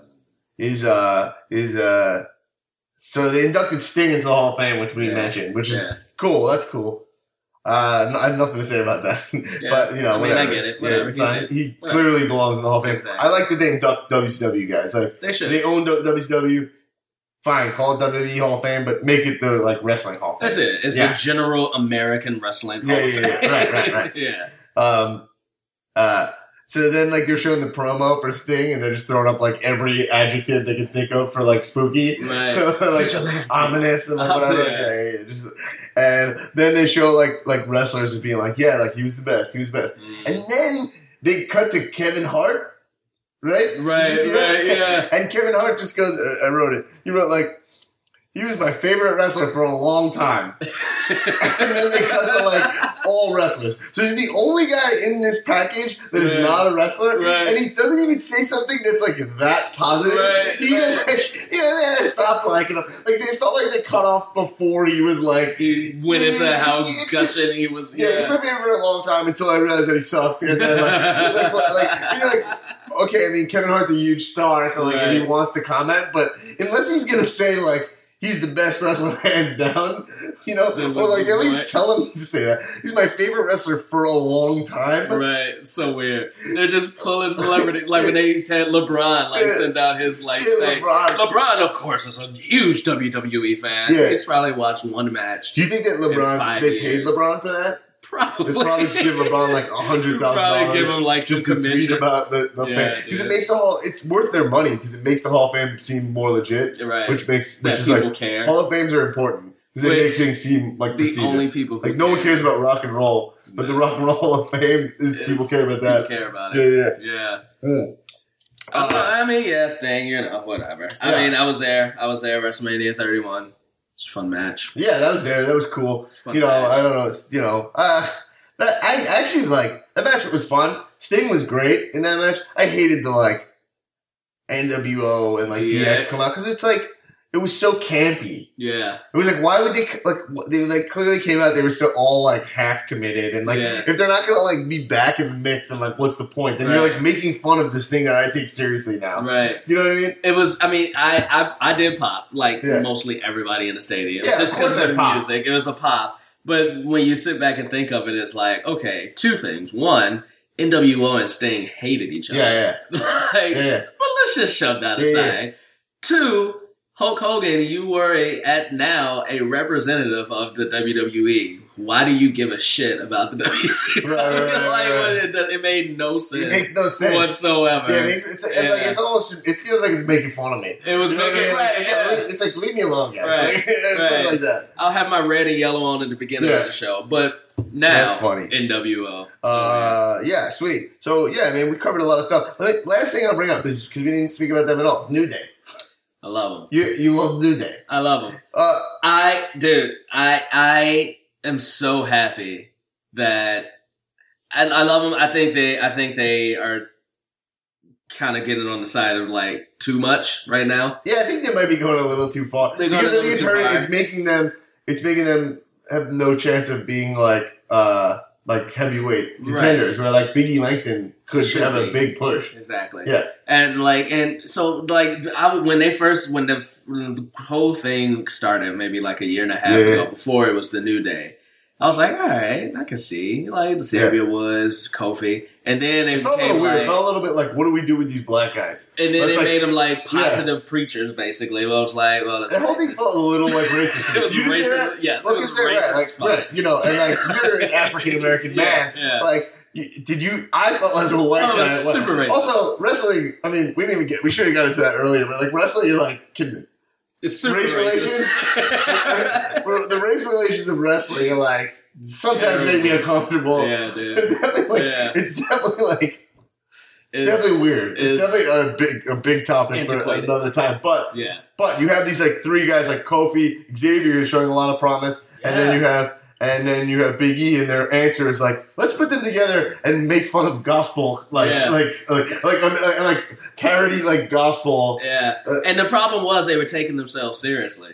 Is uh is uh so they inducted Sting into the Hall of Fame, which we Yeah. mentioned, which is cool. That's cool. Uh, I have nothing to say about that, Yeah. but you know, I mean, whatever. I get it. Yeah, Whatever. fine. He whatever. clearly belongs in the Hall of Fame. Exactly. I like that they induct WCW guys. Like They should. they own WCW. Fine, call it WWE Hall of Fame, but make it the like wrestling Hall of Fame. That's it. It's Yeah. the general American wrestling. Yeah, Hall of yeah, yeah. Fame. Right, right, right. yeah. Um, uh, so then like they're showing the promo for Sting, and they're just throwing up like every adjective they can think of for like spooky, Right. like Vigilante. ominous, and like Oh, whatever. yeah. Yeah, yeah, just, and then they show like like wrestlers as being like, yeah, like he was the best, he was the best, Mm. and then they cut to Kevin Hart, right? Did Right, that? right, yeah. And Kevin Hart just goes, I wrote it. He wrote like. He was my favorite wrestler for a long time. and then they cut to like all wrestlers. So he's the only guy in this package that is Right. not a wrestler, Right. and he doesn't even say something that's like that positive. Right, He right. just like, you know, they stopped liking him. Like they felt like they cut off before he was like, he went into how It's- gushing he was. yeah, he's Yeah. my favorite for a long time until I realized that he sucked. And then like, like, what, like, you're like, okay, I mean, Kevin Hart's a huge star, so like, if he wants to comment, but unless he's gonna say like. He's the best wrestler hands down, you know, or what's like at least point? tell him to say that. He's my favorite wrestler for a long time. Right, so weird. They're just pulling celebrities like when they had LeBron like Yeah. send out his like Yeah, thing. LeBron. LeBron, of course, is a huge WWE fan. Yeah. He's probably watched one match. Do you think that LeBron they years. paid LeBron for that? Probably. They probably just give LeBron like a hundred thousand Probably give dollars him like just to tweet about the, the Yeah, fan because it makes the Hall. It's worth their money because it makes the Hall of Fame seem more legit, right. which makes which is like care. Hall of Fames are important because they make things seem like the prestigious. only people like no one cares about rock and roll, but the Rock and Roll Hall of Fame is Is- people care about that. care about Yeah, it. yeah. Yeah. Mm. Uh, I mean, yeah, Sting, you know, whatever. I mean, I was there. I was there. WrestleMania 31. It's a fun match. Yeah, that was there. That was cool. Fun you know, match. I don't know. It's, you know, uh, that I actually like that match was fun. Sting was great in that match. I hated the like NWO and like DX, DX. come out because it's like it was so campy. Yeah, It was like, why would they like? They like clearly came out. They were still all like half committed, and like Yeah. if they're not gonna like be back in the mix, then like what's the point? Then you're like making fun of this thing that I take seriously now. right. You know what I mean? It was. I mean, I I, I did pop like Yeah. mostly everybody in the stadium Yeah, just because of pop. music. It was a pop. But when you sit back and think of it, it's like okay, two things. One, NWO and Sting hated each other. Yeah, like, yeah, yeah. But let's just shove that Yeah, aside. Two, Hulk Hogan, you were a, at now a representative of the WWE. Why do you give a shit about the WCW? Right, right, right, like, right. it, it made no sense It makes no sense. whatsoever. Yeah, it makes it's, and, like it's almost it feels like it's making fun of me. it was You know what I making mean? right. It's, like, yeah. yeah, it's like leave me alone, guys. Right, Like, something like that. I'll have my red and yellow on at the beginning Yeah. of the show, but now That's funny. NWO. So, Uh, yeah, sweet. So yeah, I mean, we covered a lot of stuff. Let me, last thing I'll bring up is because we didn't speak about them at all. New Day. I love them. You you love New Day. I love them. Uh, I dude, I I am so happy that I, I love them. I think they I think they are kind of getting on the side of like too much right now. yeah, I think they might be going a little too far They're going because I think it's hurting. far. It's making them. It's making them have no chance of being like uh like heavyweight Right. contenders. Where like Biggie Langston could Should have a big push. Exactly. Yeah. And like and so like I when they first when the, when the whole thing started maybe like a year and a half Yeah. ago before it was the new day. I was like, all right, I can see like the Xavier Woods, Kofi, and then it It felt a became little weird. like, It felt a little bit like, what do we do with these black guys? and then It's they like- made them like positive preachers, basically. Well, I was like, well, that's That whole thing felt a little like racist. to me. It was you just say racist. that? Yes, it was is that racist. Like, right, you know, and like you're an African American man. Yeah, yeah. Like, did you? I felt as a oh, white Oh, guy. it's like- super racist. Also, wrestling. I mean, we didn't even get. We should have got into that earlier, but like wrestling, is like, can, It's super race racist. well, the race relations of wrestling are like sometimes make me uncomfortable. yeah, It's dude. definitely, like, Yeah. it's definitely like it's, It's- definitely weird. It's, it's definitely a big a big topic for another time. But yeah. but you have these like three guys like Kofi, Xavier is showing a lot of promise, and then you have and then you have Big E, and their answer is like, let's put them together and make fun of gospel, like Yeah. like like like like, like parody like gospel. Yeah. Uh, and the problem was they were taking themselves seriously.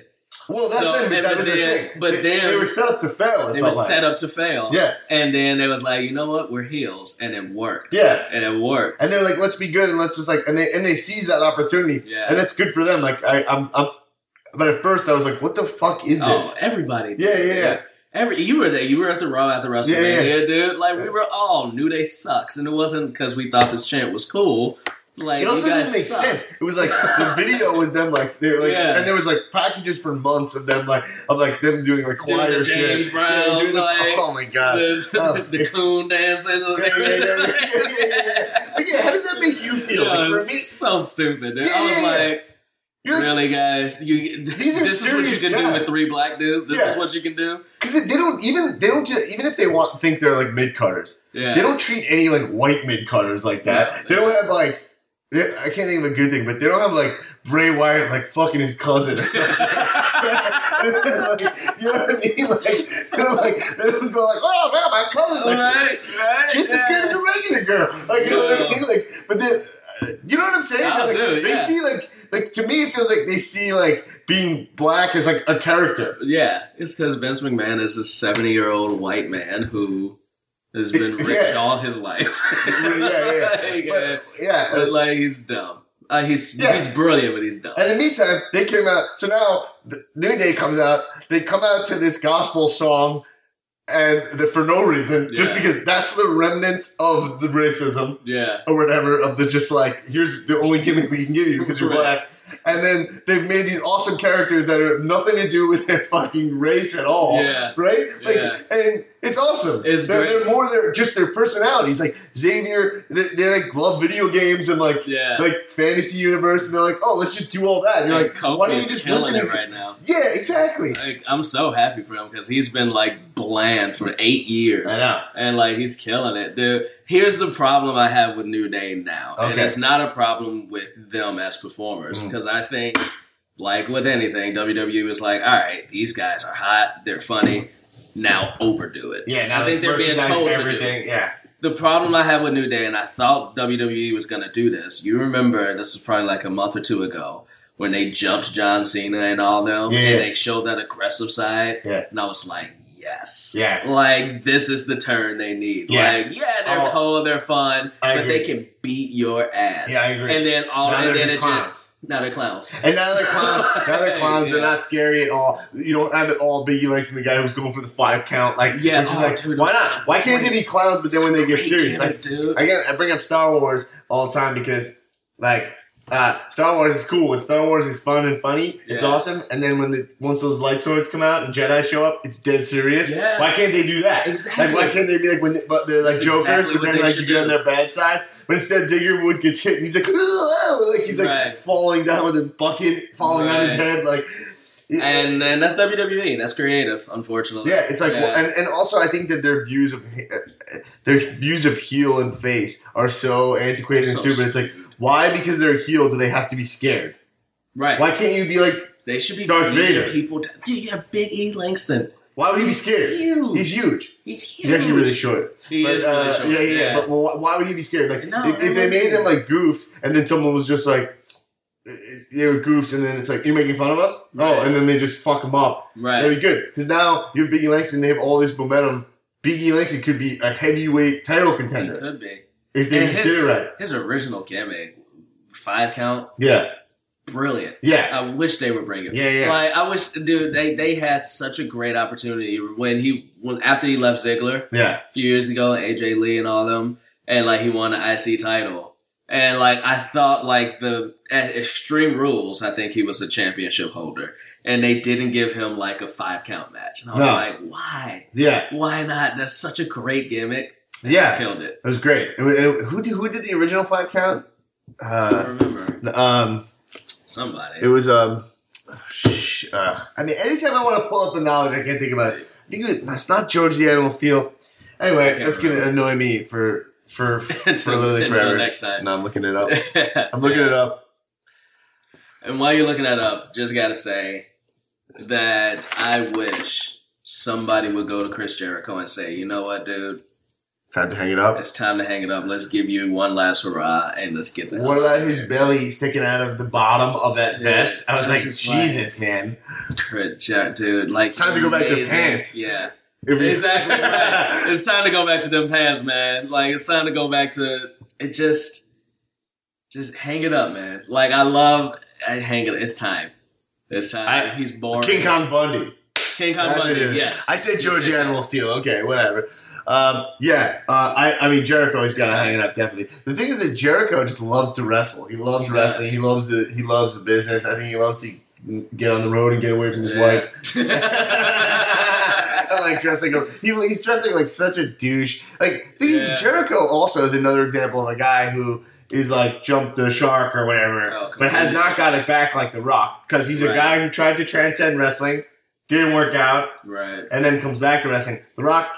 Well, that's So, it. That was their thing. but they, then- they were set up to fail. They were like. set up to fail. Yeah, And then they was like, you know what? We're heels. And it worked. yeah. And it worked. And they're like, let's be good and let's just like, and they and they seize that opportunity, Yeah. and that's good for them. Like I, I'm, I'm, but at first I was like, what the fuck is Oh, this? everybody. Yeah, yeah, yeah. Every you were there. You were at the Raw at the WrestleMania, Yeah, dude. Like we were all New Day sucks, and it wasn't because we thought this chant was cool. Like It also didn't make suck. sense. It was like the video was them like they were like, Yeah. and there was like packages for months of them like of like them doing like Doing choir the shit. Brown, doing the- like, oh my god. The, Oh, the coon dancing. Yeah, yeah, yeah, yeah, yeah, yeah, yeah. Like, yeah, how does that make you feel? Yeah, Like, for me, so stupid. Dude. Yeah, I was yeah, yeah. like, you're really, guys? You These are this is what you can do with three black dudes. This is what you can do. because they don't even they don't do, even if they want think they're like mid cutters, Yeah, they don't treat any like white mid cutters like that. No, they don't have like they, I can't think of a good thing, but they don't have like Bray Wyatt like fucking his cousin. Or something. like, you know what I mean? Like, they don't like they don't go like, oh man, my cousin. Like, right, right. just as good as a regular girl. Like you know what I Yeah. mean? Like, but then you know what I'm saying? Like, they yeah. see like like to me it feels like they see like being black as like a character. Yeah, it's because Vince McMahon is a seventy-year-old white man who has been rich Yeah. all his life. yeah, yeah. Like, uh, But, yeah. but, like he's dumb. Uh, he's Yeah. he's brilliant, but he's dumb. And in the meantime, they came out. So now the New Day comes out. They come out to this gospel song, and the, for no reason, just because that's the remnants of the racism yeah, or whatever of the just like here's the only gimmick we can give you because you're black. And then they've made these awesome characters that are nothing to do with their fucking race at all, Yeah. right? Like, Yeah. and it's awesome. It's they're, they're more their just their personalities. Like Xavier, they, they like love video games and like yeah. like fantasy universe, and they're like, oh, let's just do all that. And you're And like, Kofi why don't you just listen? Right now. Yeah, exactly. Like, I'm so happy for him because he's been like bland for eight years. I know. and like he's killing it, dude. Here's the problem I have with New Day now, and it's not a problem with them as performers Mm. Because I think, like with anything, WWE is like, all right, these guys are hot, they're funny, now overdo it. Yeah, I think they're being told to do. Yeah, The problem I have with New Day, and I thought WWE was going to do this. You remember this was probably like a month or two ago when they jumped John Cena and all them, Yeah, and they showed that aggressive side, Yeah. and I was like, yes, Yeah. like this is the turn they need. Yeah. Like, yeah, they're Oh. cool, they're fun, I but agree. they can beat your ass. Yeah, I agree. And then all, Now and then it just now they're clowns. And now they're clowns. Now they're clowns. They're not scary at all. You don't have it all Biggie Langston, the guy who's going for the five count. Like, Yeah, which is oh, like, dude, why not? Why can't they be clowns? But then when they get serious, like, dude. again, I bring up Star Wars all the time because, like, uh, Star Wars is cool. When Star Wars is fun and funny, it's Yeah. awesome. And then when the once those light swords come out and Jedi show up, it's dead serious. Yeah. Why can't they do that? Exactly. Like, why can't they be like when they, but they're like That's jokers, exactly but then like you get on their bad side. But instead, Zigger Wood gets hit, and he's like, like he's like Right. falling down with a bucket falling on his head, like. And and that's WWE. That's creative, unfortunately. Yeah, it's like, Yeah. and, and also I think that their views of their views of heel and face are so antiquated and stupid. It's like, why? Because they're heel, do they have to be scared? right. Why can't you be like, They should be Darth Vader. people. Dude, you have Big E Langston. why would he be scared? Huge. He's huge. He's huge. He's actually really short. He But, is really uh, short. Yeah, yeah. But well, why- would he be scared? Like, No, if, no, if they made them like goofs, and then someone was just like, they were goofs, and then it's like, you're making fun of us? Oh, and then they just fuck them up. right. That'd be good because now you have Biggie Langston. They have all this momentum. Biggie Langston could be a heavyweight title He contender could be. If they And just his, did it right. his original gimmick, five count, Yeah, brilliant. yeah, I wish they would bring it. yeah, yeah. Like I wish, dude. They they had such a great opportunity when he when after he left Ziggler yeah, a few years ago, AJ Lee and all them, and like he won the IC title. And like I thought, like the at Extreme Rules, I think he was a championship holder, and they didn't give him like a five count match. And I was No. like, why? yeah, Why not? That's such a great gimmick. Yeah. Killed it. It was great. It was- it- who did who did the original five count? I Uh, remember um, somebody. it was um. Sh- uh, I mean, anytime I want to pull up the knowledge, I can't think about it. I think it was, that's not George the Animal Steele. Anyway, that's gonna annoy me for for for until, literally until forever. next time. No, I'm looking it up. I'm looking it up. And while you're looking that up, just gotta say that I wish somebody would go to Chris Jericho and say, you know what, dude, Time to hang it up. it's time to hang it up. Let's give you one last hurrah and let's get the What about his belly sticking out of the bottom of that Dude, vest? I was like, just like- Jesus, man. Jer- dude? Like It's time to go back to amazing. pants. Yeah, exactly. Right. It's time to go back to them pants, man. Like it's time to go back to it. Just, just hang it up, man. Like I love, I hang it. It's time. It's time. I- He's born. King Kong Bundy. King Kong That's Bundy. Yes, I said George Animal Steele. Okay, whatever. Um, yeah, uh, I, I mean Jericho. He's got to hang it up definitely. The thing is that Jericho just loves to wrestle. He loves wrestling. He loves the he loves the business. I think he loves to get on the road and get away from his wife. Like dressing. He, he's dressing like such a douche. Like thing is, Yeah. Jericho also is another example of a guy who is like jumped the shark or whatever, Oh, but has not got it back like The Rock because he's a guy who tried to transcend wrestling, didn't work out, right. and then comes back to wrestling. The Rock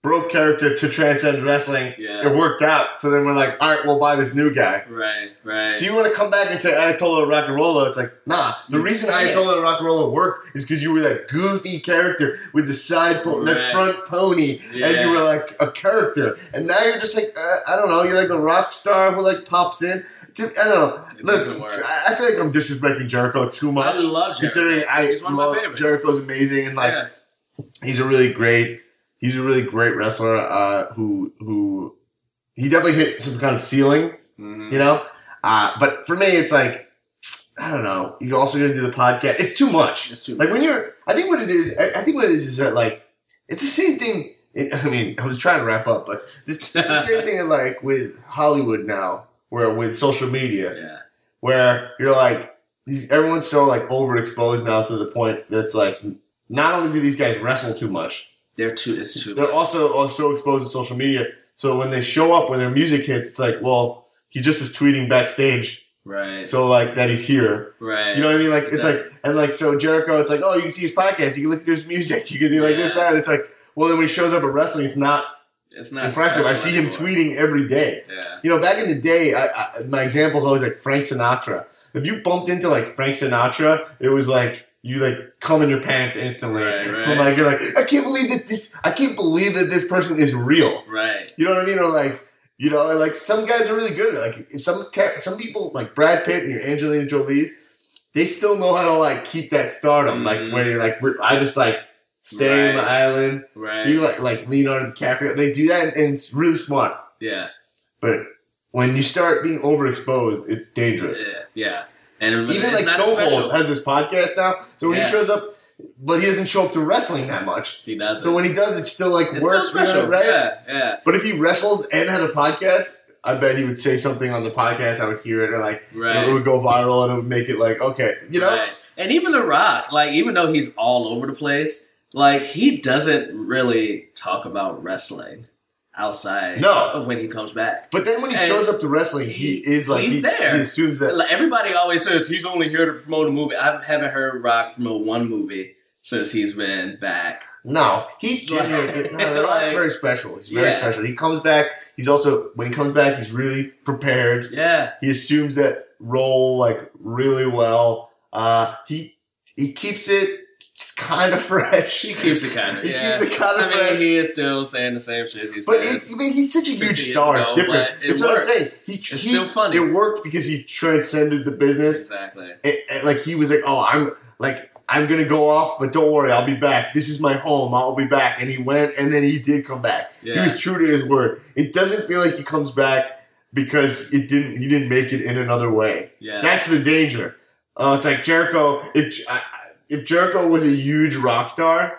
broke character to transcend wrestling. Yeah. It worked out, so then we're like, all right, we'll buy this new guy. Right. Right. So you want to come back and say Ayatollah Rock and Rolla? It's like, nah. The You reason can't. Ayatollah Rock and Rolla worked is because you were that goofy character with the side, po- the front pony, and you were like a character. And now you're just like, uh, I don't know, you're like a rock star who like pops in. I don't know. It Look, doesn't work. I I feel like I'm disrespecting Jericho too much. I love Jericho. Considering I He's one of my love favorites. Jericho's amazing and like yeah. he's a really great he's a really great wrestler uh, who who he definitely hit some kind of ceiling Mhm. you know? Uh, but for me it's like i don't know. You also gonna do the podcast. It's too much. It's too like when you're i think what it is i, think what it is is that like it's the same thing it, i mean i was trying to wrap up but this, it's the same thing like with hollywood now where with social media Yeah. where you're like these, everyone's so like overexposed now to the point that's like not only do these guys wrestle too much They're too. It's too. they're much. also uh, also exposed to social media. So when they show up, when their music hits, it's like, well, he just was tweeting backstage, right. so like that he's here. right. You know what I mean? Like it's like, and like so Jericho, it's like, oh, you can see his podcast, you can look at his music, you can do like this, that. It's like, well, then when he shows up at wrestling, it's not it's not impressive. I see him anymore. tweeting every day. Yeah. You know, back in the day, I, I, my example is always like Frank Sinatra. If you bumped into like Frank Sinatra, it was like you like come in your pants instantly. Right, So like you're like, I can't believe that this I can't believe that this person is real. Right. You know what I mean? Or like, you know, like some guys are really good at it. Like some some people like Brad Pitt and your Angelina Jolie's, they still know how to like keep that stardom. Like Mhm. where you're like, I just like stay on the island. Right. You like like Leonardo DiCaprio. They do that and it's really smart. yeah. But when you start being overexposed, it's dangerous. Yeah. Yeah. And Even like. Cold has this podcast now, so when Yeah. he shows up, but he doesn't show up to wrestling that much. He does. So when he does, it's still like it's still works, you know, special, right? Yeah. Yeah. But if he wrestled and had a podcast, I bet he would say something on the podcast. I would hear it, or like Right. it would go viral, and it would make it like okay, you know. Right. And even The Rock, like, even though he's all over the place, like, he doesn't really talk about wrestling outside No. of when he comes back. But then when he And shows up to wrestling, he, is like he's he, there. He assumes that Like, everybody always says he's only here to promote a movie. I haven't heard Rock promote one movie since he's been back. no, he's genuine. no, the Rock's Like- very special. He's very Yeah. special. He comes back. He's also when he comes back, he's really prepared. Yeah. He assumes that role like really well. Uh, he he keeps it kind of fresh. He keeps it kind of. He Yeah. keeps it kind of I fresh. mean, he is still saying the same shit he But. I mean, he's such a huge 50 years star. It's different. it It's what I'm saying. He, It's he- still funny. It worked because he transcended the business. exactly. It- it- like he was like, "Oh, I'm like I'm gonna go off, but don't worry, I'll be back. This is my home. I'll be back." And he went, and then he did come back. He was true to his word. It doesn't feel like he comes back because it didn't. He didn't make it in another way. Yeah. That's the danger. Uh, it's like Jericho. If I- I- if Jericho was a huge rock star,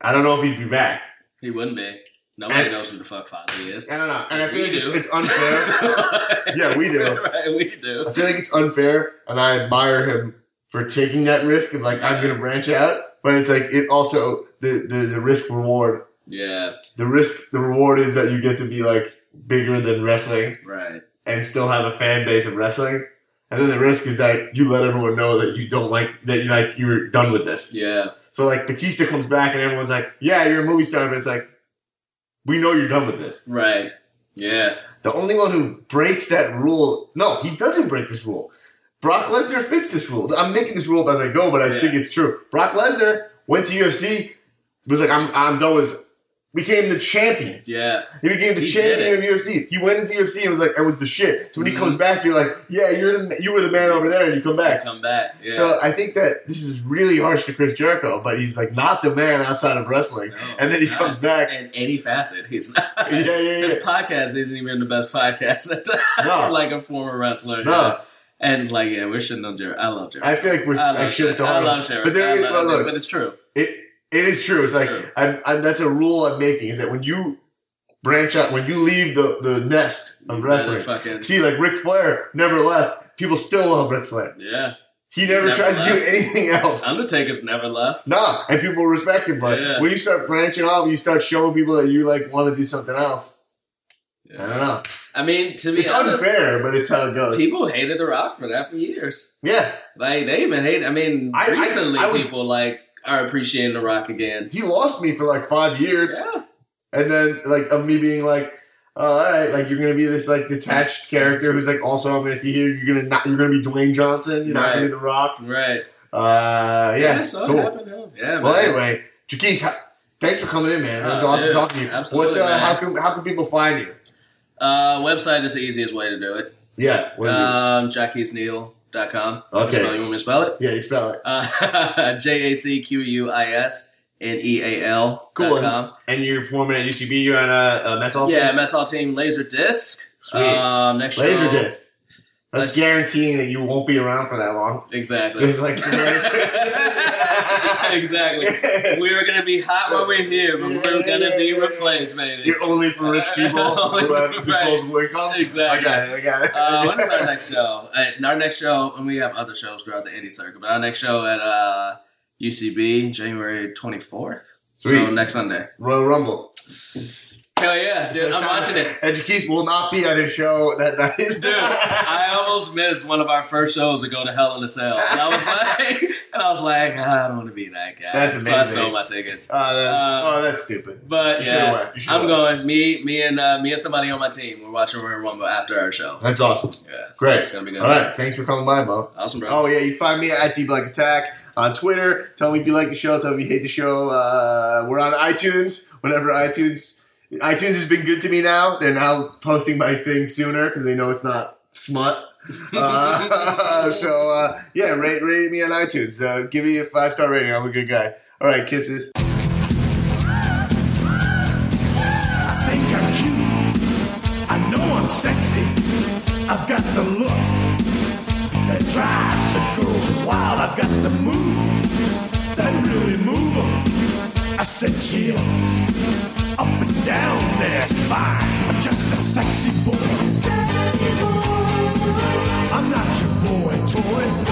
I don't know if he'd be back. he wouldn't be. Nobody And- knows who the fuck Fozzy is. I don't know, and I feel We like it's, it's unfair. Yeah, we do. right, we do. I feel like it's unfair, and I admire him for taking that risk of like I'm going to branch out. But it's like it also the, there's a risk reward. Yeah, The risk, the reward is that you get to be like bigger than wrestling right. and still have a fan base of wrestling. And then the risk is that you let everyone know that you don't like that you like you're done with this. Yeah, So like Batista comes back and everyone's like, "Yeah, you're a movie star," but it's like we know you're done with this. right. Yeah, The only one who breaks that rule, no, he doesn't break this rule. Brock Lesnar fits this rule. I'm making this rule up as I go, but I Yeah. think it's true. Brock Lesnar went to UFC, was like, I'm, I'm done with, became the champion. yeah, He became the He champion of UFC. He went into UFC and was like, I was the shit. So when he Mhm. comes back, you're like, yeah, you're the, you were the man over there, and you come back. come back. Yeah. So I think that this is really harsh to Chris Jericho, but he's like not the man outside of wrestling. No, and then he he's comes back. in any facet. He's not. Yeah, yeah, yeah. His podcast isn't even the best podcast. No. like a former wrestler. No, And like, yeah, we're shitting on Jerry. I love Jericho. I feel like we're I I, love shit so I hard. love Jerry. But there I is, love but him, look, but it's true. It it is true. It's like True. I'm, I'm, that's a rule I'm making. Is that when you branch out, when you leave the, the nest of You wrestling, Fucking, see, like Ric Flair never left. People still love Ric Flair. yeah. He never, Never tried to do anything else. Undertaker's never left. Nah, and people respect him. But Yeah. when you start branching off, you start showing people that you like want to do something else. I don't know. I mean, to be It's honest, unfair, but it's how it goes. people hated The Rock for that for years. yeah, Like they even hate. I mean, I- I- recently I was- people like are appreciating The Rock again. he lost me for like five years. Yeah, and then like of me being like, oh, all right, like you're gonna be this like detached character who's like also I'm gonna see here you're gonna not you're gonna be Dwayne Johnson, you're not gonna be The Rock. right. Uh, yeah, so cool. it happened. Yeah. Well, anyway, Jacquis, ha- thanks for coming in, man. It was Oh, awesome dude. talking to you. Absolutely, What? Uh, man. how can how can people find you? Uh, website is the easiest way to do it. Yeah, what do you- Um, JacquisNeal.com. Okay. Spell, you want me to spell it? yeah, you spell it. Uh, J A C Q U I S N E A L Cool. com. And you're performing at UCB. You're on a, a mess hall. Yeah, mess hall team laser disc. Sweet. Um, next show. laser disc. That's Let's- guaranteeing that you won't be around for that long. Exactly. Just like exactly. We're gonna be hot when we're here, but we're gonna be replaced, baby. You're only for rich people who have Right. disposable income. Exactly. I got it. I got it. Uh, when is our next show? Uh, our next show, and we have other shows throughout the indie circuit, but our next show at uh, UCB, January 24th. So Sweet. next Sunday. Royal Rumble. Hell yeah, dude. So I'm watching it. Educase will not be at his show that night. Dude, I almost missed one of our first shows to go to Hell in a Cell. And I was like, and I was like, "Ah, I don't want to be that guy. That's amazing. So I sold my tickets. Oh, that's, Uh, oh, that's stupid. But You yeah. I'm went. going. Me, me, and uh, me and somebody on my team. We're watching Royal Rumble after our show. That's awesome. Yeah, so Great. It's gonna be good. All right. Thanks for coming by, Bo. Awesome, bro. Oh, yeah. You find me at D Black Attack. on Twitter. Tell me if you like the show. Tell me if you hate the show. Uh, we're on iTunes. Whenever iTunes iTunes has been good to me now. They're now posting my thing sooner because they know it's not smut. Uh, so uh, yeah, rate, rate me on iTunes. Uh, give me a five star rating. I'm a good guy. All right, kisses. I think I'm cute. I know I'm sexy. I've got the looks that drives a girl wild. I've got the moves that really move 'em. I said chill up and down their spine. I'm just a sexy boy. I'm not your boy toy.